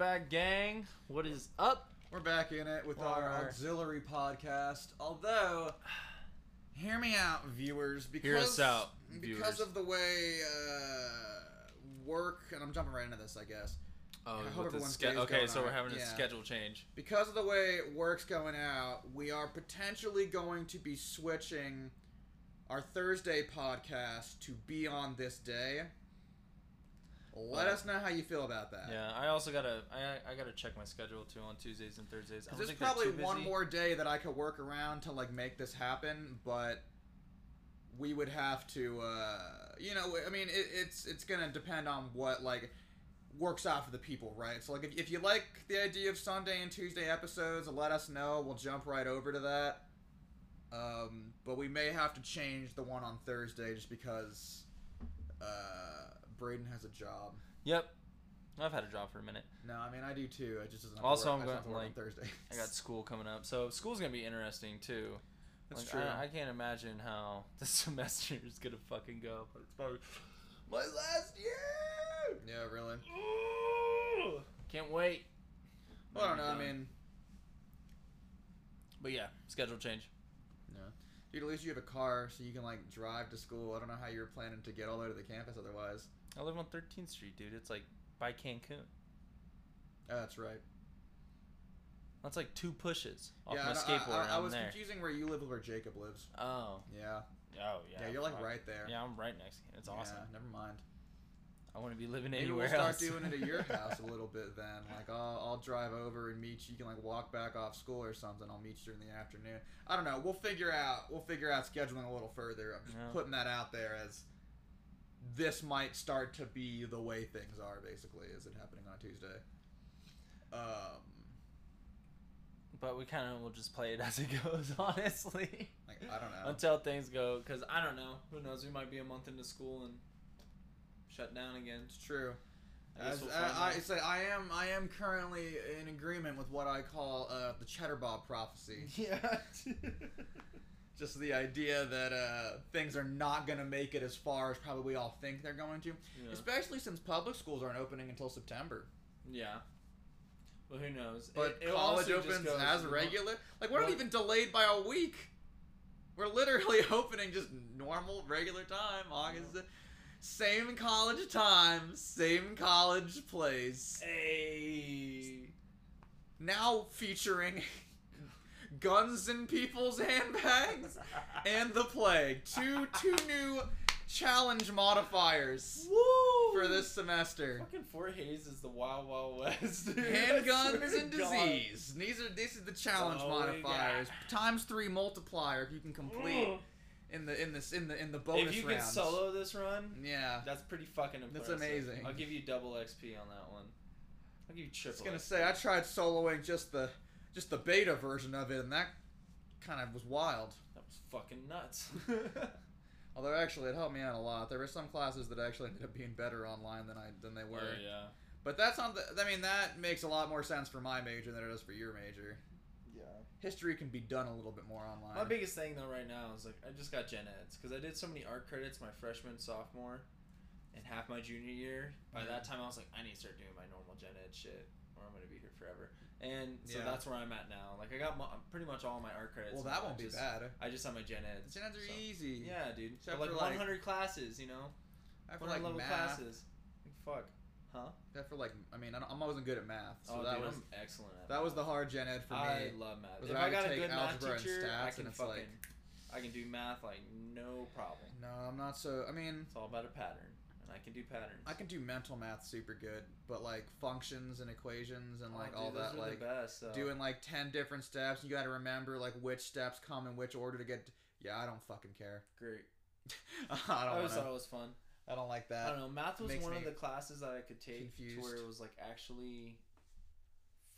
Back, gang. What is up? We're back in it with Well, our our- auxiliary podcast. Although, hear me out, viewers. Because, Hear us out, viewers. Because of the way uh, work, and I'm jumping right into this, I guess. Oh, I hope with the everyone's ske- day's okay, going so we're having a Yeah. schedule change. Because of the way work's going out, we are potentially going to be switching our Thursday podcast to be on this day. Let Uh, us know how you feel about that. Yeah, I also gotta I, I gotta check my schedule too on Tuesdays and Thursdays. There's probably one more day that I could work around to like make this happen, but we would have to, uh, you know, I mean, it, it's it's gonna depend on what like works out for the people, right? So like, if, if you like the idea of Sunday and Tuesday episodes, let us know. We'll jump right over to that. Um, but we may have to change the one on Thursday just because uh, Braden has a job. Yep, I've had a job for a minute. No, I mean I do too. I just doesn't. Have Also, to work. I'm I just have to going, work like, on Thursday. I got school coming up, so school's gonna be interesting too. That's Like, true. I, I can't imagine how the semester is gonna fucking go, but it's probably my last year. yeah, really. Ooh, Can't wait. Well, I don't know. I mean, but yeah, schedule change. no. Dude, at least you have a car so you can like drive to school. I don't know how you're planning to get all the way to the campus otherwise. I live on 13th Street, dude. It's like by Cancun. Oh, that's right. That's like two pushes off yeah, my I- skateboard. I, I, I was there. confusing where you live with where Jacob lives. Oh, Yeah. oh yeah. Yeah, you're like right there. Yeah, I'm right next to him. It's awesome. Yeah, never mind. I want to be living Maybe anywhere we'll start doing it at your house a little bit then. Like I'll, I'll drive over and meet you. You can like walk back off school or something. I'll meet you in the afternoon. I don't know. We'll figure out. We'll figure out scheduling a little further. I'm just Yeah. putting that out there as this might start to be the way things are. Basically, is it happening on Tuesday? Um, but we kind of will just play it as it goes, honestly. like I don't know. Until things go, because I don't know. Who knows? We might be a month into school and shut down again. It's true. I As, we'll I, I out. say, I am I am currently in agreement with what I call uh, the Cheddar Bob prophecy. Yeah. Just the idea that uh, things are not going to make it as far as probably we all think they're going to, Yeah. especially since public schools aren't opening until September. yeah. Well, who knows? But It- it college just opens as regular. Like we're not even delayed by a week. We're literally opening just normal regular time. August, same college time, same college place. Hey. now featuring guns in people's handbags and the plague. Two two new challenge modifiers Woo! for this semester. Fucking Fort Hays is the Wild Wild West. dude. Handguns and to God. disease. These are this is the challenge Oh modifiers. Times three multiplier if you can complete in the in this in the in the bonus If you can solo this run, Yeah. that's pretty fucking impressive. That's amazing. I'll give you double XP on that one. I'll give you triple. I was gonna XP. say I tried soloing just the just the beta version of it and that kind of was wild. that was fucking nuts. Although actually it helped me out a lot. There were some classes that actually ended up being better online than I than they were. Oh, yeah. But that's not the I mean that makes a lot more sense for my major than it does for your major. Yeah. History can be done a little bit more online. My biggest thing though right now is like I just got gen eds because I did so many art credits my freshman, sophomore, and half my junior year. By that time I was like I need to start doing my normal gen ed shit or I'm gonna be here forever. And so Yeah. that's where I'm at now. Like I got mo- pretty much all my art credits. well, that won't be just- bad. I just have my gen eds. Gen eds are so- easy. Yeah, dude. Except But like like- 100 classes, you know. I for like level math. classes. Like, fuck. Huh? That for like I mean I, I wasn't good at math, so oh, that dude, was I'm excellent at that was the hard gen ed for me. I love math. If I I got a good math algebra and teacher, stats, I can and fucking, like- I can do math like no problem. no, I'm not so. I mean, It's all about a pattern, I can do patterns. I can do mental math super good, but like functions and equations and Oh, like all that like the best, though. doing like 10 different steps. You got to remember like which steps come in which order to get. Yeah, I don't fucking care. great. I don't I always wanna- thought it was fun. I don't like that. I don't know. Math was one of the classes that I could take confused. to where it was like actually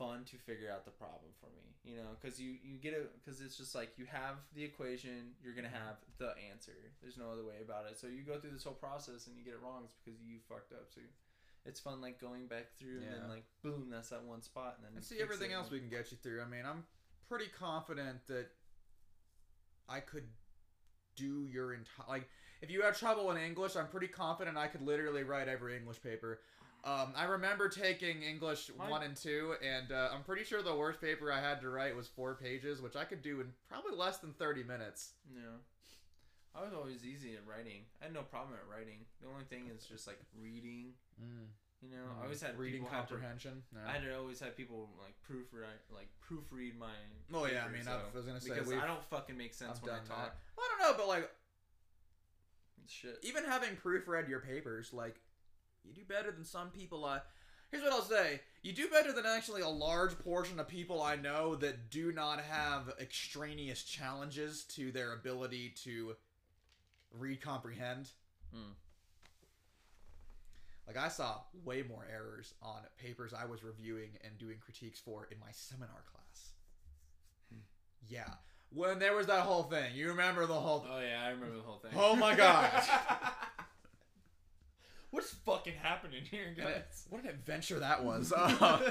fun to figure out the problem for me. You know, because you you get it because it's just like you have the equation, you're gonna mm-hmm. have the answer. There's no other way about it. So you go through this whole process and you get it wrong. It's because you fucked up. So it's fun like going back through and then like boom, that's that one spot, and then And see everything else we can get you through. I mean, I'm pretty confident that I could do your entire like if you have trouble in English, I'm pretty confident I could literally write every English paper. Um, I remember taking English My- one and two, and uh, I'm pretty sure the worst paper I had to write was four pages, which I could do in probably less than 30 minutes. Yeah. I was always easy at writing. I had no problem at writing. The only thing is just like reading. You know, I always had Mm. reading people have to- comprehension. No. I had to always have people like proofread, like proofread my. Oh yeah, I mean, so- I was gonna say because I don't fucking make sense I've when I talk. that. I don't know, but like Shit. even having proofread your papers, like you do better than some people. I here's what I'll say: you do better than actually a large portion of people I know that do not have extraneous challenges to their ability to read comprehend. Hmm. Like I saw way more errors on papers I was reviewing and doing critiques for in my seminar class. Hmm. Yeah, when there was that whole thing, you remember the whole. Oh yeah, I remember the whole thing. Oh my God. What's fucking happening here, guys? What an adventure that was. Uh,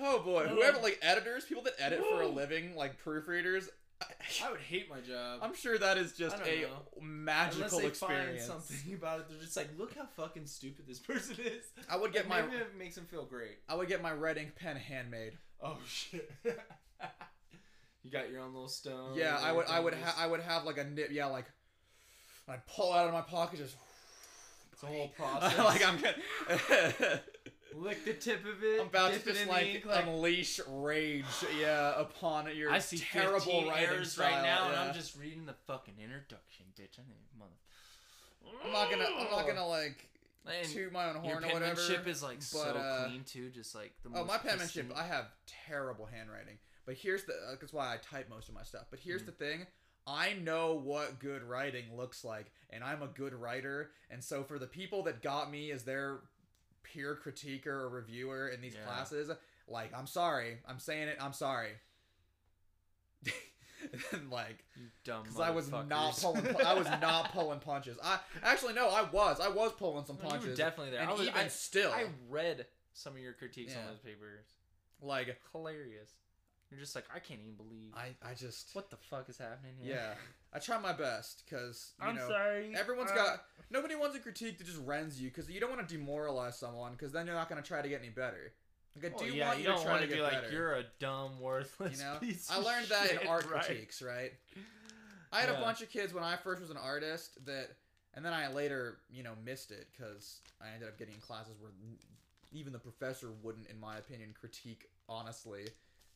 oh boy, whoever like editors, people that edit for a living, like proofreaders, I, I would hate my job. I'm sure that is just a know. magical Unless they experience. find something about it, they're just like, look how fucking stupid this person is. I would get Like, my maybe it makes them feel great. I would get my red ink pen handmade. Oh shit. you got your own little stone. yeah, I would I would ha- I would have like a nip. Yeah, like I'd pull it out of my pocket just. It's a whole process. like I'm gonna. lick the tip of it. I'm about to just like, ink, like unleash rage, yeah, upon your I see terrible 15 writing style. right now, and. I'm just reading the fucking introduction, bitch. I need mother. I'm not gonna. I'm not gonna like And toot my own horn or whatever. penmanship is like so uh, clean too, just like the Oh, most my penmanship. pristine- I have terrible handwriting. But here's the. Uh, that's why I type most of my stuff. But here's Mhm. the thing. I know what good writing looks like, and I'm a good writer. And so for the people that got me as their peer critiquer or reviewer in these Yeah. classes, like I'm sorry. I'm saying it. I'm sorry. and like you dumb. because I was not pulling. I was not pulling punches. I actually no, I was. I was pulling some No, you punches. were definitely there. and I was, even I, still, I read some of your critiques on those papers. like Hilarious. You're just like, I can't even believe I, I just what the fuck is happening here. yeah. I try my best because you I'm know sorry. everyone's Uh, got nobody wants a critique that just rends you because you don't want to demoralize someone because then you're not going to try to get any better. Like I well, do yeah, want you you, don't to try want to to get be like better. you're a dumb, worthless you know, piece. I learned that in art right? critiques, right? I had a bunch of kids when I first was an artist that, and then I later, you know, missed it because I ended up getting classes where even the professor wouldn't, in my opinion, critique honestly,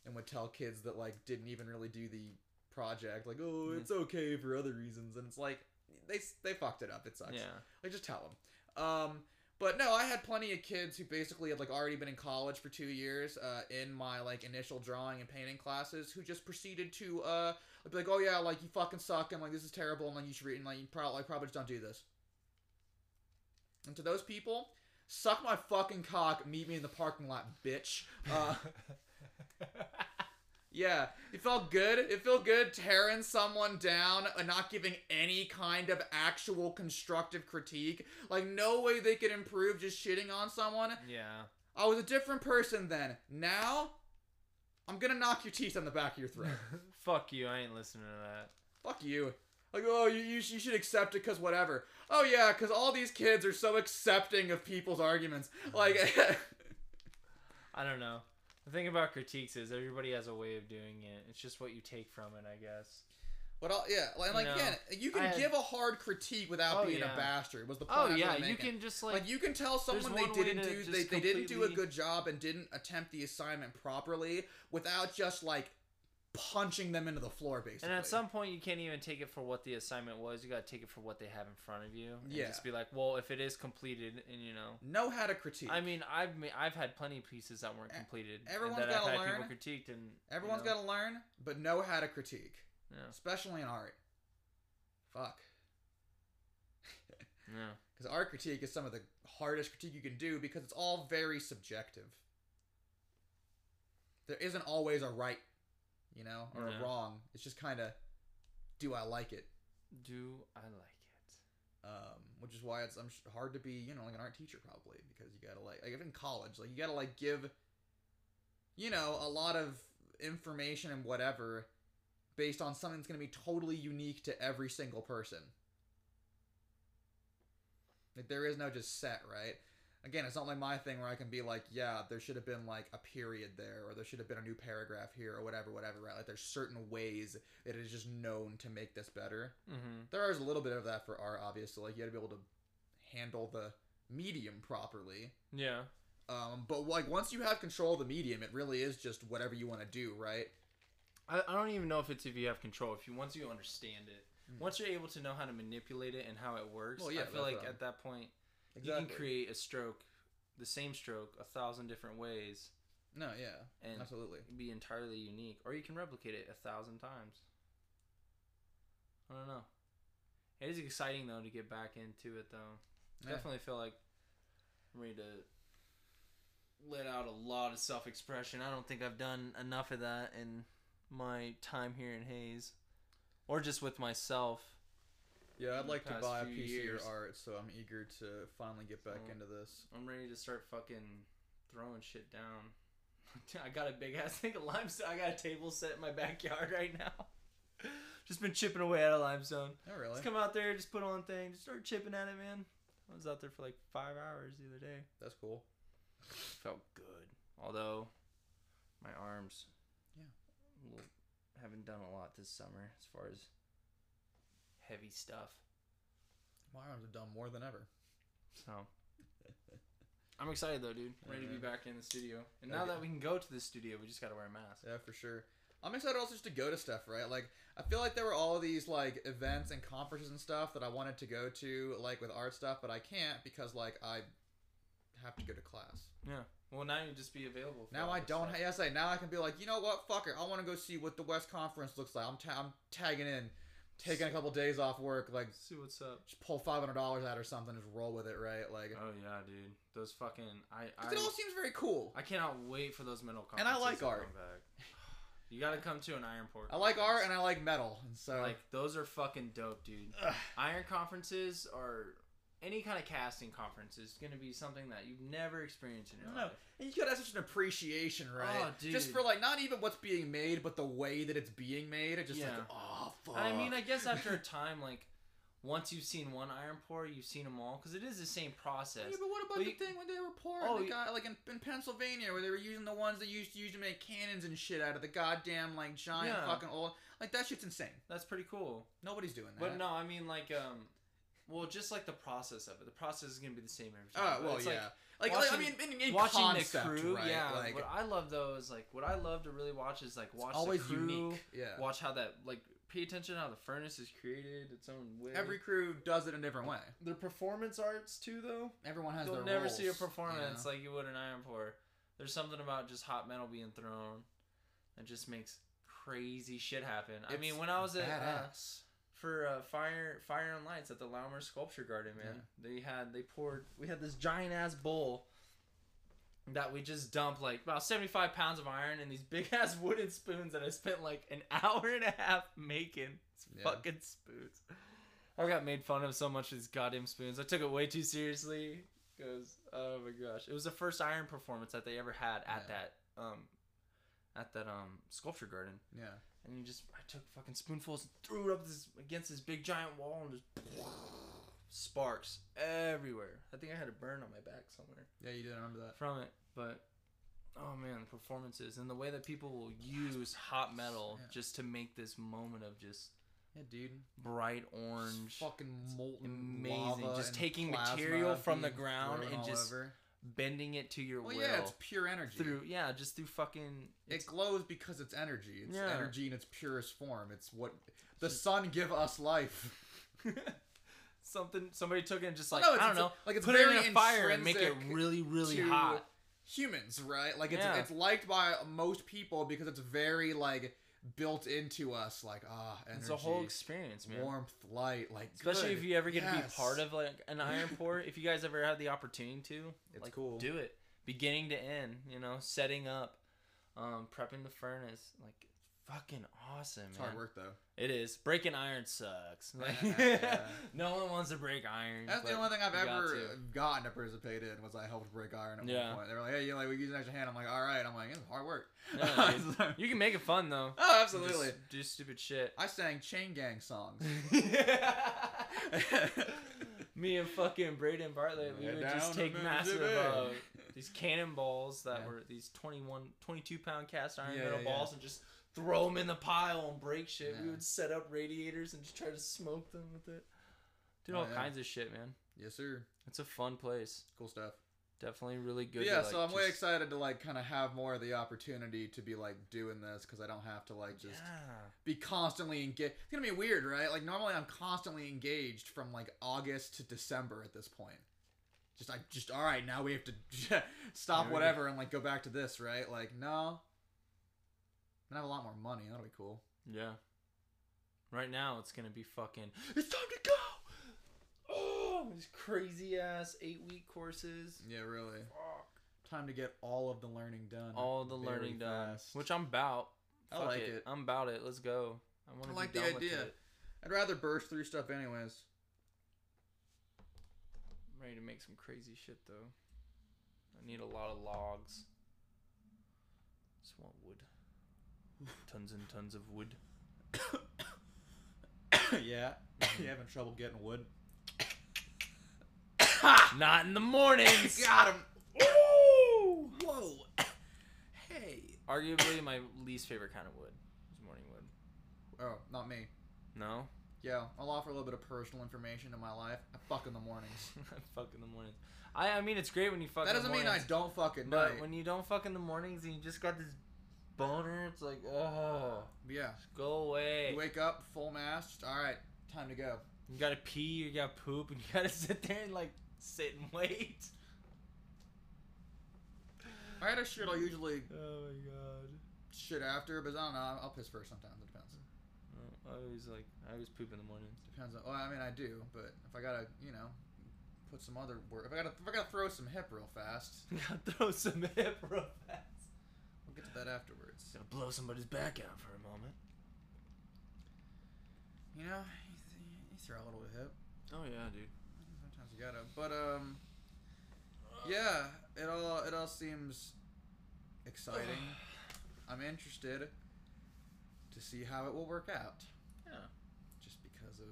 and would tell kids that like didn't even really do the project, like, oh, Mhm. it's okay for other reasons, and it's like they they fucked it up. It sucks. Yeah. Like just tell them. Um, but no, I had plenty of kids who basically had like already been in college for two years uh, in my like initial drawing and painting classes who just proceeded to uh be like, oh yeah, like you fucking suck and like this is terrible and like you should read and like you probably like, probably just don't do this. And to those people, suck my fucking cock, meet me in the parking lot, bitch. Uh, yeah, it felt good. It felt good tearing someone down and not giving any kind of actual constructive critique. Like, no way they could improve just shitting on someone. yeah. I was a different person then. Now, I'm gonna knock your teeth on the back of your throat. Fuck you. I ain't listening to that. Fuck you. Like, oh, you, you, you should accept it because whatever. Oh, yeah, because all these kids are so accepting of people's arguments. Like, I don't know. The thing about critiques is everybody has a way of doing it. It's just what you take from it, I guess. But all, yeah, like, like know, again, you can I give a hard critique without Oh, being yeah. a bastard. Was the oh, point? Oh yeah, you can just like, Like, you can tell someone they didn't do they, they didn't do a good job and didn't attempt the assignment properly without just like punching them into the floor basically. and at some point you can't even take it for what the assignment was. You got to take it for what they have in front of you. And Yeah. Just be like, well, if it is completed, and you know. know how to critique. I mean, I've I've had plenty of pieces that weren't completed. everyone's that I've gotta had learn. people critiqued, and Everyone's you know, got to learn, but know how to critique, Yeah, especially in art. Fuck. yeah. Because art critique is some of the hardest critique you can do because it's all very subjective. There isn't always a right, you know, or wrong. It's just kind of, do I like it? Do I like it? Um, which is why it's I'm sh- hard to be, you know, like an art teacher probably because you gotta like, like even in college, like you gotta like give, you know, a lot of information and whatever based on something that's gonna be totally unique to every single person. Like there is no just set, right? Again, it's not like my thing where I can be like, yeah, there should have been like a period there, or there should have been a new paragraph here, or whatever, whatever, right? Like there's certain ways that it is just known to make this better. Mm-hmm. There is a little bit of that for art, obviously. Like you got to be able to handle the medium properly. Yeah. Um, but like once you have control of the medium, it really is just whatever you want to do, right? I, I don't even know if it's if you have control. If you once you understand it, Mm. once you're able to know how to manipulate it and how it works, Well, yeah, I feel like at that point you can create a stroke, the same stroke, a thousand different ways, No, yeah, and absolutely. be entirely unique, or you can replicate it a thousand times. I don't know. It is exciting though to get back into it though. Yeah. Definitely feel like I'm ready to let out a lot of self expression. I don't think I've done enough of that in my time here in Hays. Or just with myself. Yeah, I'd like to past buy a few piece years. of your art, so I'm eager to finally get back So- into this. I'm ready to start fucking throwing shit down. I got a big ass thing of limestone. I got a table set in my backyard right now. just been chipping away at a limestone. Oh, really? Just come out there, just put on things, just start chipping at it, man. I was out there for like five hours the other day. That's cool. Felt good. Although my arms, Yeah. haven't done a lot this summer as far as heavy stuff. My arms have done more than ever. So I'm excited though, dude. Ready to be back in the studio. And now Okay. that we can go to the studio, we just gotta wear a mask. Yeah, for sure. I'm excited also just to go to stuff, right? Like, I feel like there were all these like events and conferences and stuff that I wanted to go to, like with art stuff, but I can't because like I have to go to class. Yeah. Well, now you just be available. For Now I don't. stuff. Ha- yes, I now I can be like, you know what? Fuck it. I want to go see what the West Conference looks like. I'm, ta- I'm tagging in, taking a couple days off work, like See what's up. just pull five hundred dollars out or something, just roll with it, right? Like, Oh yeah, dude. Those fucking I 'cause it all seems very cool. I cannot wait for those metal conferences. And I like art. come back. You gotta come to an Iron Pour. I like art and I like metal, and so like those are fucking dope, dude. Ugh. Iron conferences are any kind of casting conference is gonna be something that you've never experienced in your No, life. and you could have such an appreciation, right? Oh, Just for like not even what's being made, but the way that it's being made. It just like, oh fuck. I mean, I guess after a time, like once you've seen one Iron Pour, you've seen them all because it is the same process. Yeah, but what about But the you- thing when they were poor? Oh, the guy, like in, in Pennsylvania, where they were using the ones that used to use to make cannons and shit out of the goddamn like giant Yeah. fucking old. Like that shit's insane. That's pretty cool. Nobody's doing that. But no, I mean like um, well, just like the process of it. The process is gonna be the same every Oh time. but well, it's yeah. like Like, like, I mean, in, in watching concept, the crew, right? yeah. Like, what I love though is like what I love to really watch is like watch always the crew, unique. Yeah. watch how that like pay attention how the furnace is created its own way. Every crew does it a different way. the performance arts too though. Everyone has You'll their never roles, see a performance you know? like you would an Iron Pour. There's something about just hot metal being thrown that just makes crazy shit happen. I mean, when I was at uh, badass. For uh, fire fire and lights at the Laumer Sculpture Garden, man, they had they poured we had this giant ass bowl that we just dumped like about 75 pounds of iron and these big ass wooden spoons that I spent like an hour and a half making. These Yeah. fucking spoons. I got made fun of so much these goddamn spoons. I took it way too seriously because oh my gosh, it was the first iron performance that they ever had at Yeah. that um at that um sculpture garden. yeah. And you just, I took fucking spoonfuls and threw it up this against this big giant wall and just sparks everywhere. I think I had a burn on my back somewhere Yeah, you did. I remember that. from it. But oh man, the performances and the way that people will use hot metal Yeah. just to make this moment of just Yeah, dude. bright orange, fucking molten amazing. lava Just taking material from the ground and just over. Bending it to your well, will yeah, it's pure energy. through yeah, just through fucking. it glows because it's energy. It's Yeah. energy in its purest form. It's what the sun give us life. Something somebody took it and just Well, like no, I don't know, like, it's put it very in a fire and make it really really hot. Humans, right? Like it's Yeah. it's liked by most people because it's very like built into us. Like ah, energy, It's a whole experience, man. warmth, light. Like Especially good. if you ever get to be part of like an iron pour. if you guys ever had the opportunity to, It's like, cool. Do it, beginning to end. You know, setting up, um, prepping the furnace. Like, fucking awesome, It's man. hard work though. It is. Breaking iron sucks. Like, Yeah. no one wants to break iron. That's the only thing I've you got ever to. gotten to participate in was I helped break iron at Yeah. one point. They were like, "Hey, you like we use an extra hand?" I'm like, "All right." I'm like, "It's hard work." Yeah, you can make it fun though. oh, absolutely. Just do stupid shit. I sang chain gang songs. Me and fucking Braden Bartlett, we would just take massive uh, these cannonballs that were these 21, 22 pound cast iron metal balls and just throw them in the pile and break shit. We would set up radiators and just try to smoke them with it. Did Oh, all yeah. kinds of shit, man. Yes, sir. It's a fun place. Cool stuff. Definitely really good. But to, yeah, like, so I'm way excited to like kind of have more of the opportunity to be like doing this because I don't have to like just Yeah. be constantly engaged. It's gonna be weird, right? Like normally I'm constantly engaged from like August to December at this point. Just like just all right, now we have to stop whatever and like go back to this, right? Like no, I'm have a lot more money. That'll be cool. Yeah. Right now, it's gonna be fucking. It's time to go. Oh, these crazy ass eight week courses. Yeah, really. Fuck. Time to get all of the learning done. All the very learning done, fast. which I'm about. I Fuck like it. I'm about it. Let's go. I want I to like be the done with idea. it. I'd rather burst through stuff anyways. I'm ready to make some crazy shit though. I need a lot of logs. Just want wood. Tons and tons of wood. yeah, you having trouble getting wood? Not in the mornings. Got him. Woo! Whoa. Hey. Arguably my least favorite kind of wood is morning wood. Oh, not me. No, Yeah, I'll offer a little bit of personal information in my life. I fuck in the mornings. I fuck in the mornings. I I mean it's great when you fuck. that in the doesn't mean I don't fuck at But night. when you don't fuck in the mornings and you just got this boner, it's like oh, yeah. go away. You wake up, full mast. All right, time to go. You gotta pee, you gotta poop, and you gotta sit there and like sit and wait. I had a shit. I'll usually Oh my god. shit after, but I don't know. I'll piss first sometimes. It depends. I always like I always poop in the mornings. Depends on. Well, I mean, I do, but if I gotta, you know, put some other work. If I gotta, if I gotta throw some hip real fast, gotta throw some hip real fast. we'll get to that afterwards. Gotta blow somebody's back out for a moment. You know, you, throw a little bit hip. Oh yeah, dude. Sometimes you gotta. But um, yeah, it all it all seems exciting. I'm interested to see how it will work out. Yeah. Just because of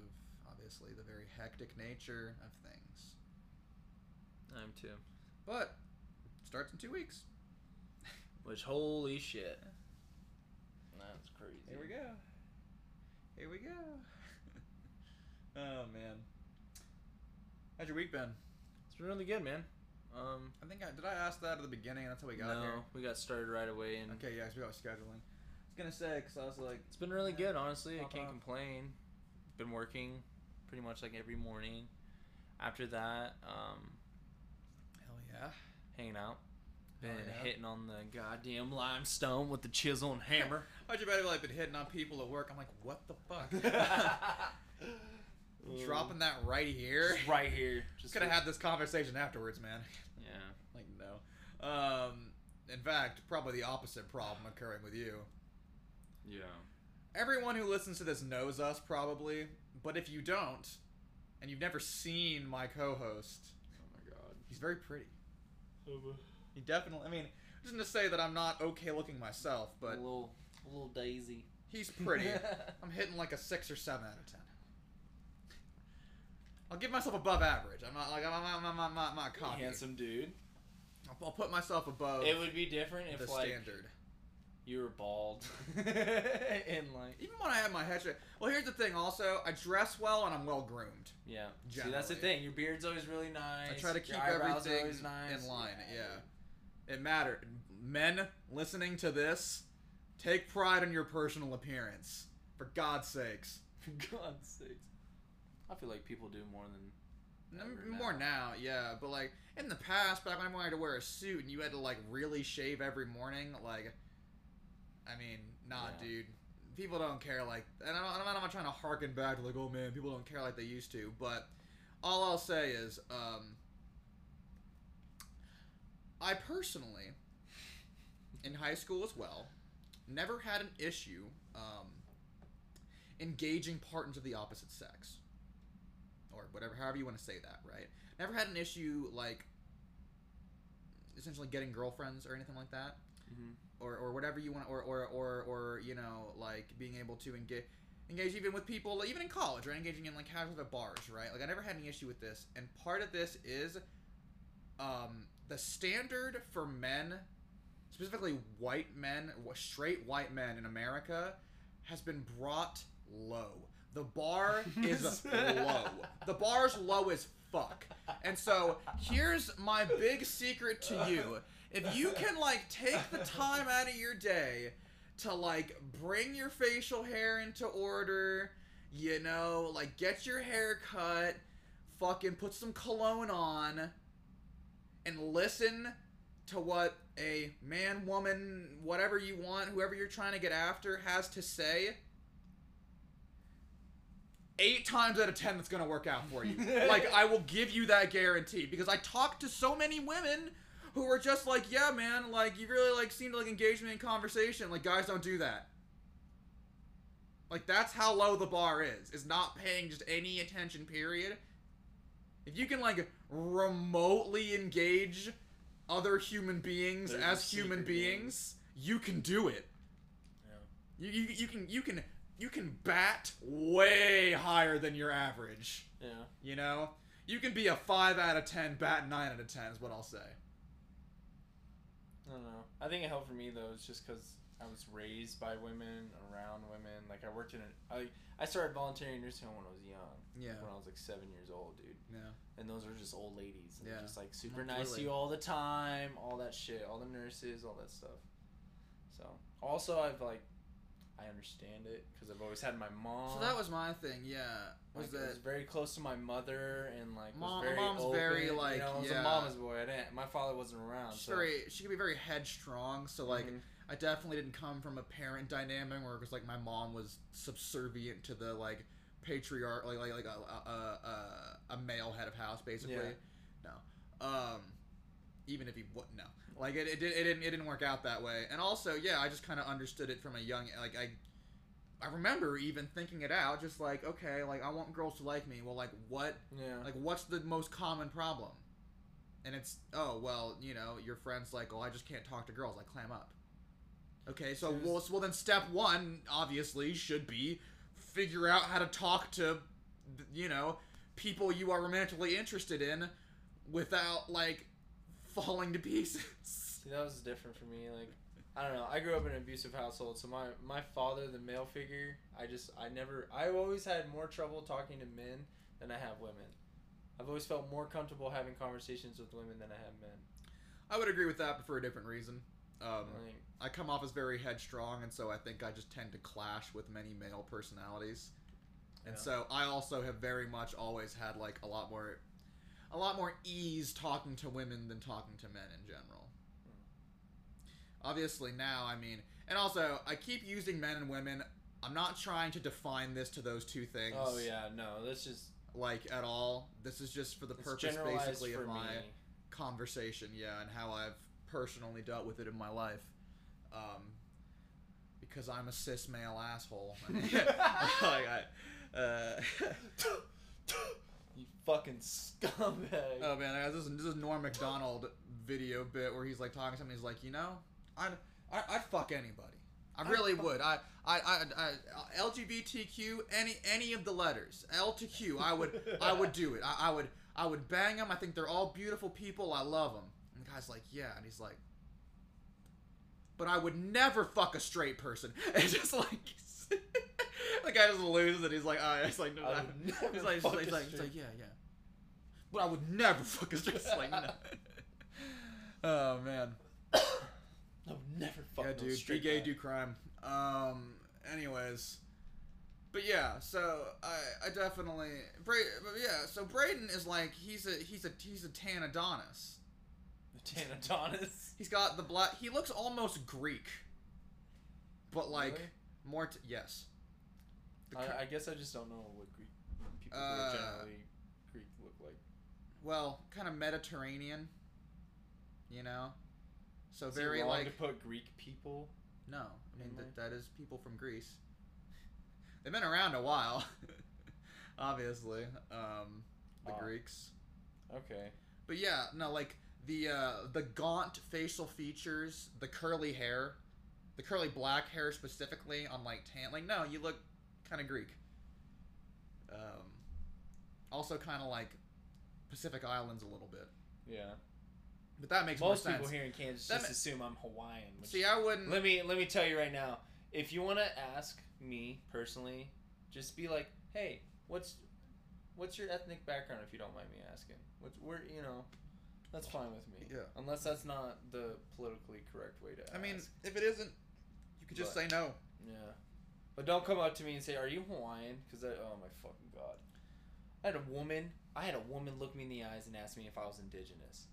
obviously the very hectic nature of things. I'm too. But starts in two weeks. Which holy shit. That's crazy. Here we go. Here we go. oh man. How's your week been? It's been really good, man. Um, I think I did I ask that at the beginning. That's how we got no, here. we got started right away, and Okay, yeah, 'cause we got scheduling. I was gonna say because I was like, it's been really good. Honestly, I can't off. complain. Been working pretty much like every morning. After that, um, hell yeah. hanging out. Been Hell yeah. hitting on the goddamn limestone with the chisel and hammer. How'd you better like been hitting on people at work? I'm like, what the fuck? Dropping that right here. Just right here. Just Could have had this conversation afterwards, man. Yeah. Like no. Um, in fact, probably the opposite problem occurring with you. Yeah. Everyone who listens to this knows us probably, but if you don't, and you've never seen my co-host, Oh my god. he's very pretty. He definitely. I mean, I'm just gonna say that I'm not okay looking myself, but a little, a little daisy. he's pretty. I'm hitting like a six or seven out of ten. I'll give myself above average. I'm not like I'm, I'm, I'm, I'm, I'm not cocky. Handsome dude. I'll, I'll put myself above It would be different the if like standard. you were bald and like Even when I have my head straight. Well, here's the thing. Also, I dress well and I'm well groomed. yeah. See, that's the thing. Your beard's always really nice. I try to keep your eyebrows everything always nice. in line. Yeah. It mattered. Men listening to this, take pride in your personal appearance. For God's sakes. For God's sakes. I feel like people do more than More now, yeah. But like in the past, back when I wanted to wear a suit and you had to like really shave every morning, like, I mean, nah, Yeah. dude. People don't care like, and I'm, I'm, not, I'm not trying to harken back to like, oh man, people don't care like they used to. But all I'll say is, um, I personally, in high school as well, never had an issue um, engaging partners of the opposite sex or whatever, however you want to say that, right? Never had an issue like essentially getting girlfriends or anything like that, Mhm. or, or whatever you want, or, or or or you know like being able to engage. engage even with people, even in college, right? Engaging in like casual at bars, right? Like I never had any issue with this, and part of this is, um, the standard for men, specifically white men, straight white men in America, has been brought low. The bar is low. The bar's low as fuck. And so here's my big secret to you. If you can like take the time out of your day to like bring your facial hair into order, you know, like get your hair cut, fucking put some cologne on, and listen to what a man, woman, whatever you want, whoever you're trying to get after has to say, eight times out of ten it's gonna work out for you. like I will give you that guarantee because I talk to so many women who are just like, yeah, man, like you really like seem to like engage me in conversation. Like guys don't do that. Like that's how low the bar is. Is not paying just any attention. Period. If you can like remotely engage other human beings There's as human beings, you can do it. Yeah. You, you, you can you can you can bat way higher than your average. Yeah. You know, you can be a five out of ten, bat nine out of ten is what I'll say. I don't know. I think it helped for me though. It's just because I was raised by women, around women. Like I worked in a, I I started volunteering nursing home when I was young. Yeah. When I was like seven years old, dude. Yeah. And those are just old ladies. And Yeah. Just like super Absolutely. nice to you all the time, all that shit, all the nurses, all that stuff. So also I've like, I understand it because I've always had my mom. So that was my thing. Yeah. Was like, I that was very close to my mother and like Mom- was very mom's open, very, like, you know, I was yeah. a mama's boy. I didn't. My father wasn't around. she's so. very she could be very headstrong. So like Mhm. I definitely didn't come from a parent dynamic where it was like my mom was subservient to the like patriarch like like, like a, a, a, a male head of house basically. Yeah. No. Um even if he would no. Like it, it, did, it didn't it didn't work out that way. And also, yeah, I just kind of understood it from a young like I I remember even thinking it out just like okay, like I want girls to like me. Well, like what yeah. like, what's the most common problem? And it's, oh, well, you know, your friend's like, oh, I just can't talk to girls. Like, clam up. Okay, so, well, so, well, then step one, obviously, should be figure out how to talk to, you know, people you are romantically interested in without, like, falling to pieces. See, that was different for me. Like, I don't know. I grew up in an abusive household, so my my father, the male figure, I just I never I've always had more trouble talking to men than I have women. I've always felt more comfortable having conversations with women than I have men. I would agree with that, but for a different reason. Um, Like, I come off as very headstrong, and so I think I just tend to clash with many male personalities. And Yeah. so I also have very much always had like a lot more, a lot more ease talking to women than talking to men in general. Obviously now, I mean, and also I keep using men and women. I'm not trying to define this to those two things. oh yeah, no, this is Like at all. This is just for the it's purpose, basically, for of my me. conversation, yeah, and how I've personally dealt with it in my life. Um, because I'm a cis male asshole. like I, uh, You fucking scumbag. oh man, I- this is, this is Norm Macdonald video bit where he's like talking to somebody. He's like, you know, I'd I, I'd fuck anybody. I really fuck- would. I, I, I, I, LGBTQ, any, any of the letters, L to Q, I would, I would do it. I, I would, I would bang them. I think they're all beautiful people. I love them. The guy's like, yeah, and he's like, but I would never fuck a straight person. And just like, the guy just loses it. He's like, oh, he's like, no, I would never He's like, he's fuck like, a he's like, he's straight- like, yeah, yeah. But I would never fuck a straight. It's like, no. oh man. I would never fuck yeah, no dude. Be straight gay, guy. do crime. Um. Anyways. But yeah, so I I definitely Bra- but yeah, so Braden is like he's a he's a he's a tan Adonis. Tanadonis. He's got the black. He looks almost Greek, but like Really? more. T- yes. Cur- I, I guess I just don't know what Greek people Uh, generally Greek look like. well, kind of Mediterranean. You know. So Is very like to put Greek people. no. I mean that, that is people from Greece. They've been around a while. Obviously, um, the. Greeks. Okay. But yeah, no, like the uh, the gaunt facial features, the curly hair, the curly black hair specifically on like tan. Like no, you look kind of Greek. Um, also kind of like Pacific Islands a little bit, Yeah. but that makes Most more people here in Kansas That just ma- assume I'm Hawaiian. Which See, I wouldn't. let me let me tell you right now. If you want to ask me personally, just be like, "Hey, what's what's your ethnic background?" If you don't mind me asking, what's where you know, that's fine with me. Yeah. Unless that's not the politically correct way to. I mean, if it isn't, you could just But- say no. Yeah. But don't come up to me and say, "Are you Hawaiian?" Because oh my fucking god, I had a woman. I had a woman look me in the eyes and ask me if I was indigenous.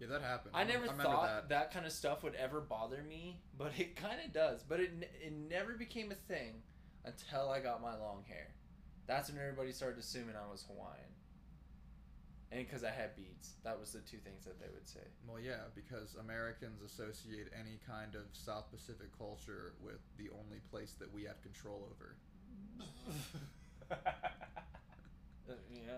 Yeah, that happened. I never remember thought that. kind of stuff would ever bother me, but it kind of does. But it it never became a thing until I got my long hair. That's when everybody started assuming I was Hawaiian. And because I had beads, that was the two things that they would say. Well, yeah, because Americans associate any kind of South Pacific culture with the only place that we have control over. Uh, yeah,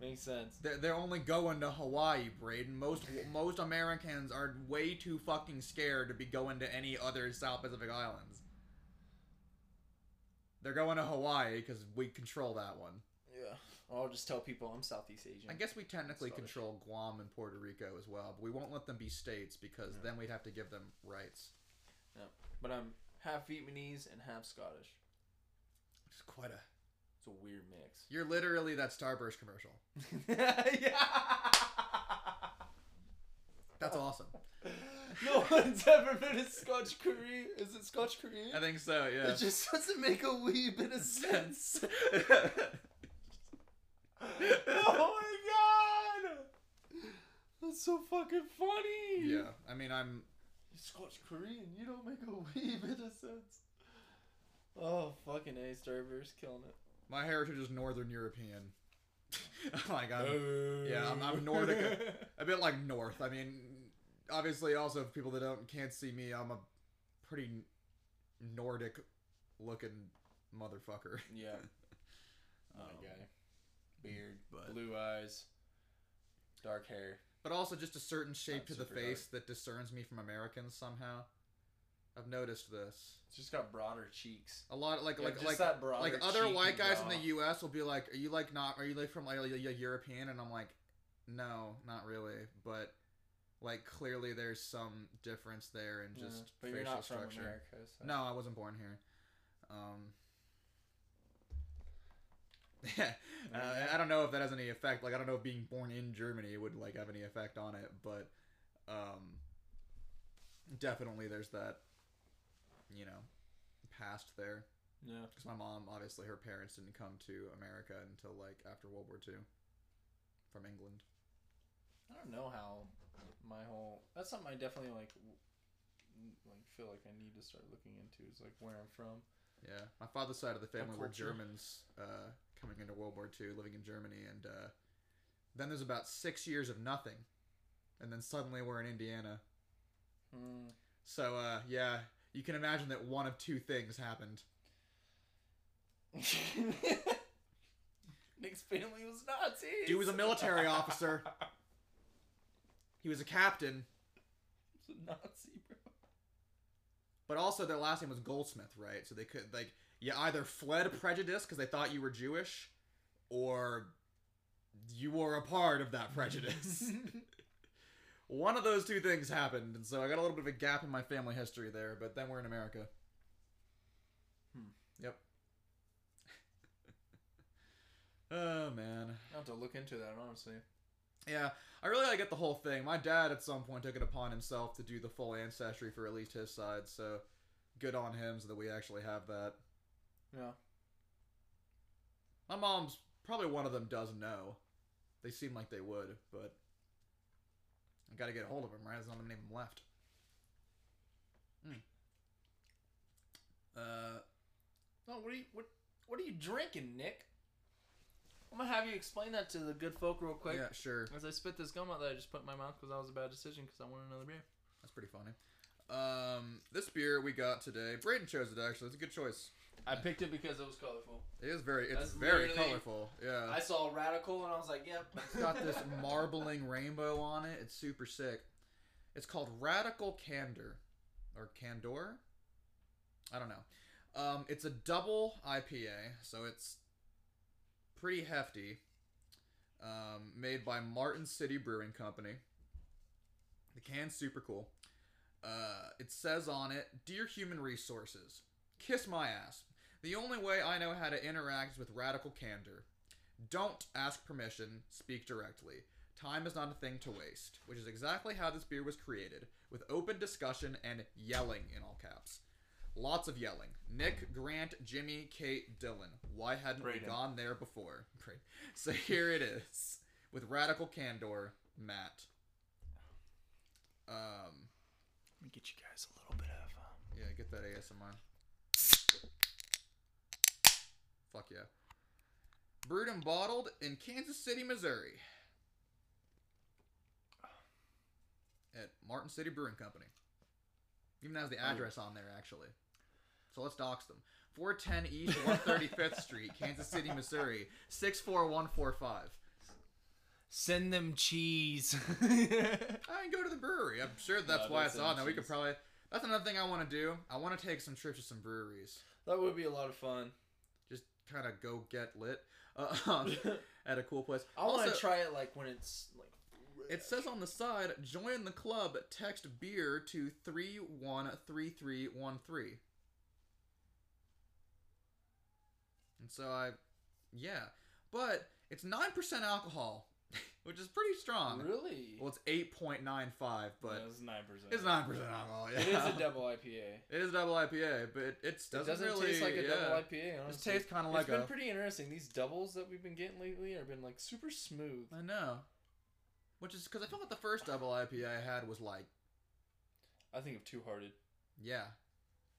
makes sense. They're, they're only going to Hawaii, Braden. Most most Americans are way too fucking scared to be going to any other South Pacific islands. They're going to Hawaii because we control that one. I'll just tell people I'm Southeast Asian. I guess we technically Scottish. control Guam and Puerto Rico as well, but we won't let them be states because Yeah. then we'd have to give them rights. But I'm half Vietnamese and half Scottish. It's quite a. It's a weird mix. You're literally that Starburst commercial. yeah. That's awesome. No one's ever been a Scotch Korea. Is it Scotch Korean? I think so. Yeah. It just doesn't make a wee bit of sense. oh my god! That's so fucking funny. yeah. I mean, I'm. You're Scotch Korean. You don't make a wee bit of sense. Oh fucking a Starburst killing it. My heritage is Northern European. like I'm Oh. yeah, I'm- I'm Nordic. a bit like North. I mean, obviously, also for people that don't can't see me, I'm a pretty Nordic looking motherfucker. yeah. Um, My guy. Beard, but- blue eyes, dark hair. But also just a certain shape to the face that discerns me from Americans somehow. I've noticed this. It's just got broader cheeks. A lot like Yeah, like like that like other white guys in the U.S. will be like, "Are you like not? Are you like from like a, a European?" And I'm like, "No, not really." But like clearly, there's some difference there in Yeah, just but facial you're not structure. from America. So. No, I wasn't born here. Um, yeah, uh, I don't know if that has any effect. Like, I don't know if being born in Germany would like have any effect on it, but um, definitely there's that, you know, past there. Yeah. Because my mom, obviously, her parents didn't come to America until like after World War II, from England. I don't know how my whole. That's something I definitely like. w- Like feel like I need to start looking into is like where I'm from. Yeah, my father's side of the family were. Germans uh, coming into World War II, living in Germany, and uh, then there's about six years of nothing, and then suddenly we're in Indiana. Hmm. So uh, yeah, you can imagine that one of two things happened. Nick's family was Nazis. Dude was a military officer. He was a captain, He's a Nazi. But also their last name was Goldsmith, right? So they could like you either fled prejudice because they thought you were Jewish, or you were a part of that prejudice. One of those two things happened, and so I got a little bit of a gap in my family history there. But then we're in America. Hmm. Yep. oh man. I have to look into that honestly. Yeah, I really gotta get the whole thing. My dad at some point took it upon himself to do the full ancestry for at least his side, so good on him so that we actually have that. Yeah. My mom's probably one of them does know. They seem like they would, but I gotta get a hold of him, right? There's not many of them left. Hmm. Uh, No, what are you what What are you drinking, Nick? I'm gonna have you explain that to the good folk real quick. yeah, sure. As I spit this gum out that I just put in my mouth because that was a bad decision because I wanted another beer. That's pretty funny. Um, this beer we got today, Braden chose it actually. It's a good choice. I picked it because it was colorful. It is very, it's That's very literally- colorful. Yeah. I saw radical and I was like, yep. It's got this marbling rainbow on it. It's super sick. It's called Radical Candor or Candor. I don't know. Um, it's a double IPA, so it's pretty hefty. Um, made by Martin City Brewing Company. The can's super cool. Uh, it says on it, "Dear Human Resources, kiss my ass. The only way I know how to interact is with radical candor. Don't ask permission. Speak directly. Time is not a thing to waste." Which is exactly how this beer was created, with open discussion and yelling in all caps. Lots of yelling. Nick, Grant, Jimmy, Kate, Dylan. Why hadn't we gone there before? So here it is. With radical candor, Matt. Um, Let me get you guys a little bit of. Um, yeah, get that ASMR. Fuck yeah. Brewed and bottled in Kansas City, Missouri. At Martin City Brewing Company. Even has the address on there, actually. So let's dox them. 410 East 135th Street, Kansas City, Missouri. 64145. Send them cheese. I can go to the brewery. I'm sure that's No, why that's it's on there. We could probably. That's another thing I want to do. I want to take some trips to some breweries. that would be a lot of fun. Just kind of go get lit uh, at a cool place. I want Also- to try it like when it's like. It says on the side, join the club. Text beer to three one three three one three. And so I, yeah, but it's nine percent alcohol, which is pretty strong. Really? Well, it's eight point nine five, but it's nine percent. it's nine percent alcohol. Yeah. It is a double IPA. It is a double IPA, but it, it's It doesn't, doesn't really taste like a yeah. double IPA. It tastes kind of like It's been a. pretty interesting. These doubles that we've been getting lately have been like super smooth. I know. Which is because I feel like the first double IPA I had was like, I think of Two Hearted. yeah,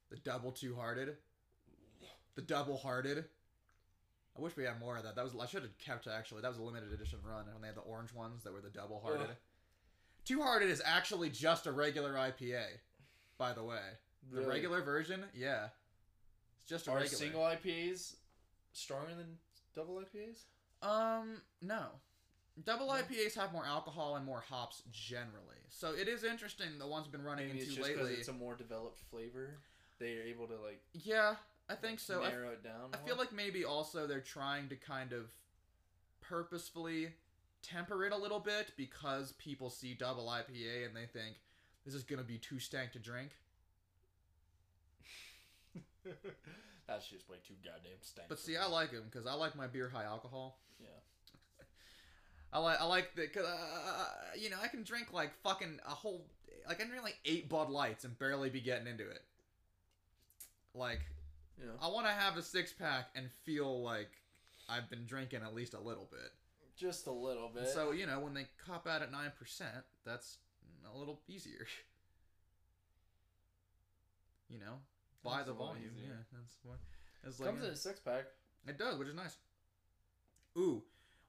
the double two hearted, the double hearted. I wish we had more of that. That was I should have kept it, actually. That was a limited edition run when they had the orange ones that were the double hearted. Two hearted is actually just a regular IPA, by the way. The Really? regular version, yeah, it's just a Are regular. single IPAs stronger than double IPAs? Um, no. Double No? IPAs have more alcohol and more hops generally. So it is interesting the ones we've been running Maybe it's into just because lately. it's a more developed flavor. They are able to like Yeah, I think so. I, narrow it down. I feel like maybe also they're trying to kind of purposefully temper it a little bit because people see double IPA and they think this is gonna be too stank to drink. that's just way too goddamn stank. But see, me. I like them because I like my beer high alcohol. yeah. I like I like the cause uh, you know I can drink like fucking a whole like I can drink like eight Bud Lights and barely be getting into it. Like Yeah. I want to have a six pack and feel like I've been drinking at least a little bit. Just a little bit. So you know when they cop out at nine percent, that's a little easier. You know, buy That's the volume. easier. Yeah, that's what. It's like comes in a six pack. it does, which is nice. Ooh,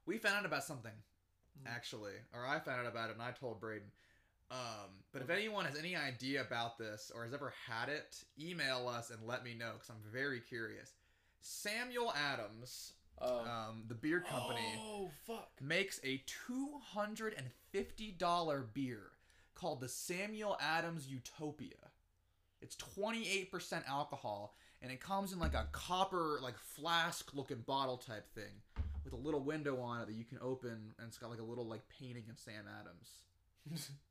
we found out about something Mm. actually, or I found out about it and I told Braden. Um, but if anyone has any idea about this or has ever had it, email us and let me know because I'm very curious. Samuel Adams, Uh, um, the beer company, Oh fuck! makes a two hundred and fifty dollar beer called the Samuel Adams Utopia. It's twenty eight percent alcohol, and it comes in like a copper, like flask looking bottle type thing with a little window on it that you can open, and it's got like a little like painting of Sam Adams.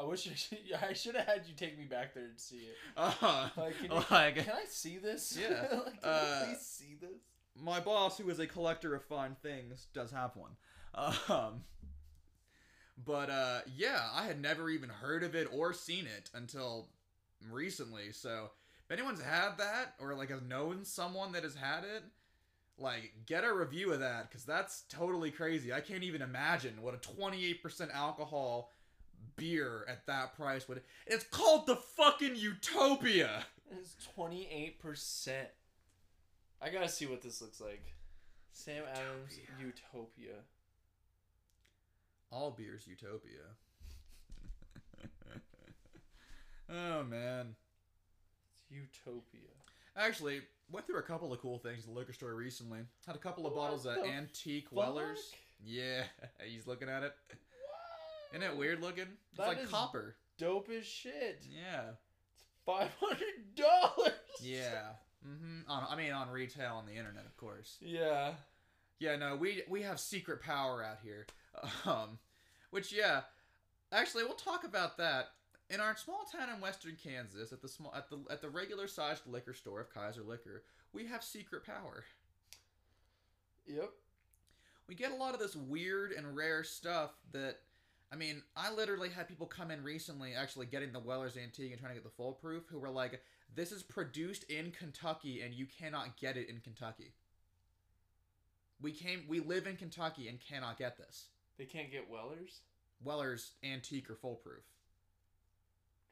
I wish I should, I should have had you take me back there and see it. Uh, Like, can, you, like can I see this? Yeah. like, can Uh, I please see this? my boss, who is a collector of fine things, does have one. Um, but uh, yeah, I had never even heard of it or seen it until recently. So if anyone's had that or like has known someone that has had it, like get a review of that because that's totally crazy. I can't even imagine what a 28% alcohol beer at that price would. It's called the fucking Utopia. It's twenty eight percent. I gotta see what this looks like. Sam Adams Utopia. All beers Utopia. oh man. It's Utopia. Actually, went through a couple of cool things at the liquor store recently. Had a couple of What bottles of Antique fuck? Wellers. Yeah, he's looking at it. Isn't it weird looking? It's That like is- copper. Dope as shit. Yeah. It's Five hundred dollars. Yeah. Mm-hmm. On, I mean, on retail on the internet, of course. Yeah. Yeah, no, we we have secret power out here. Um, which yeah, actually, we'll talk about that in our small town in western Kansas at the small at the at the regular sized liquor store of Kaiser Liquor. We have secret power. Yep. We get a lot of this weird and rare stuff that. I mean, I literally had people come in recently, actually getting the Weller's Antique and trying to get the full proof, who were like, "This is produced in Kentucky, and you cannot get it in Kentucky." We came, we live in Kentucky and cannot get this. They can't get Wellers. Weller's Antique or Full Proof.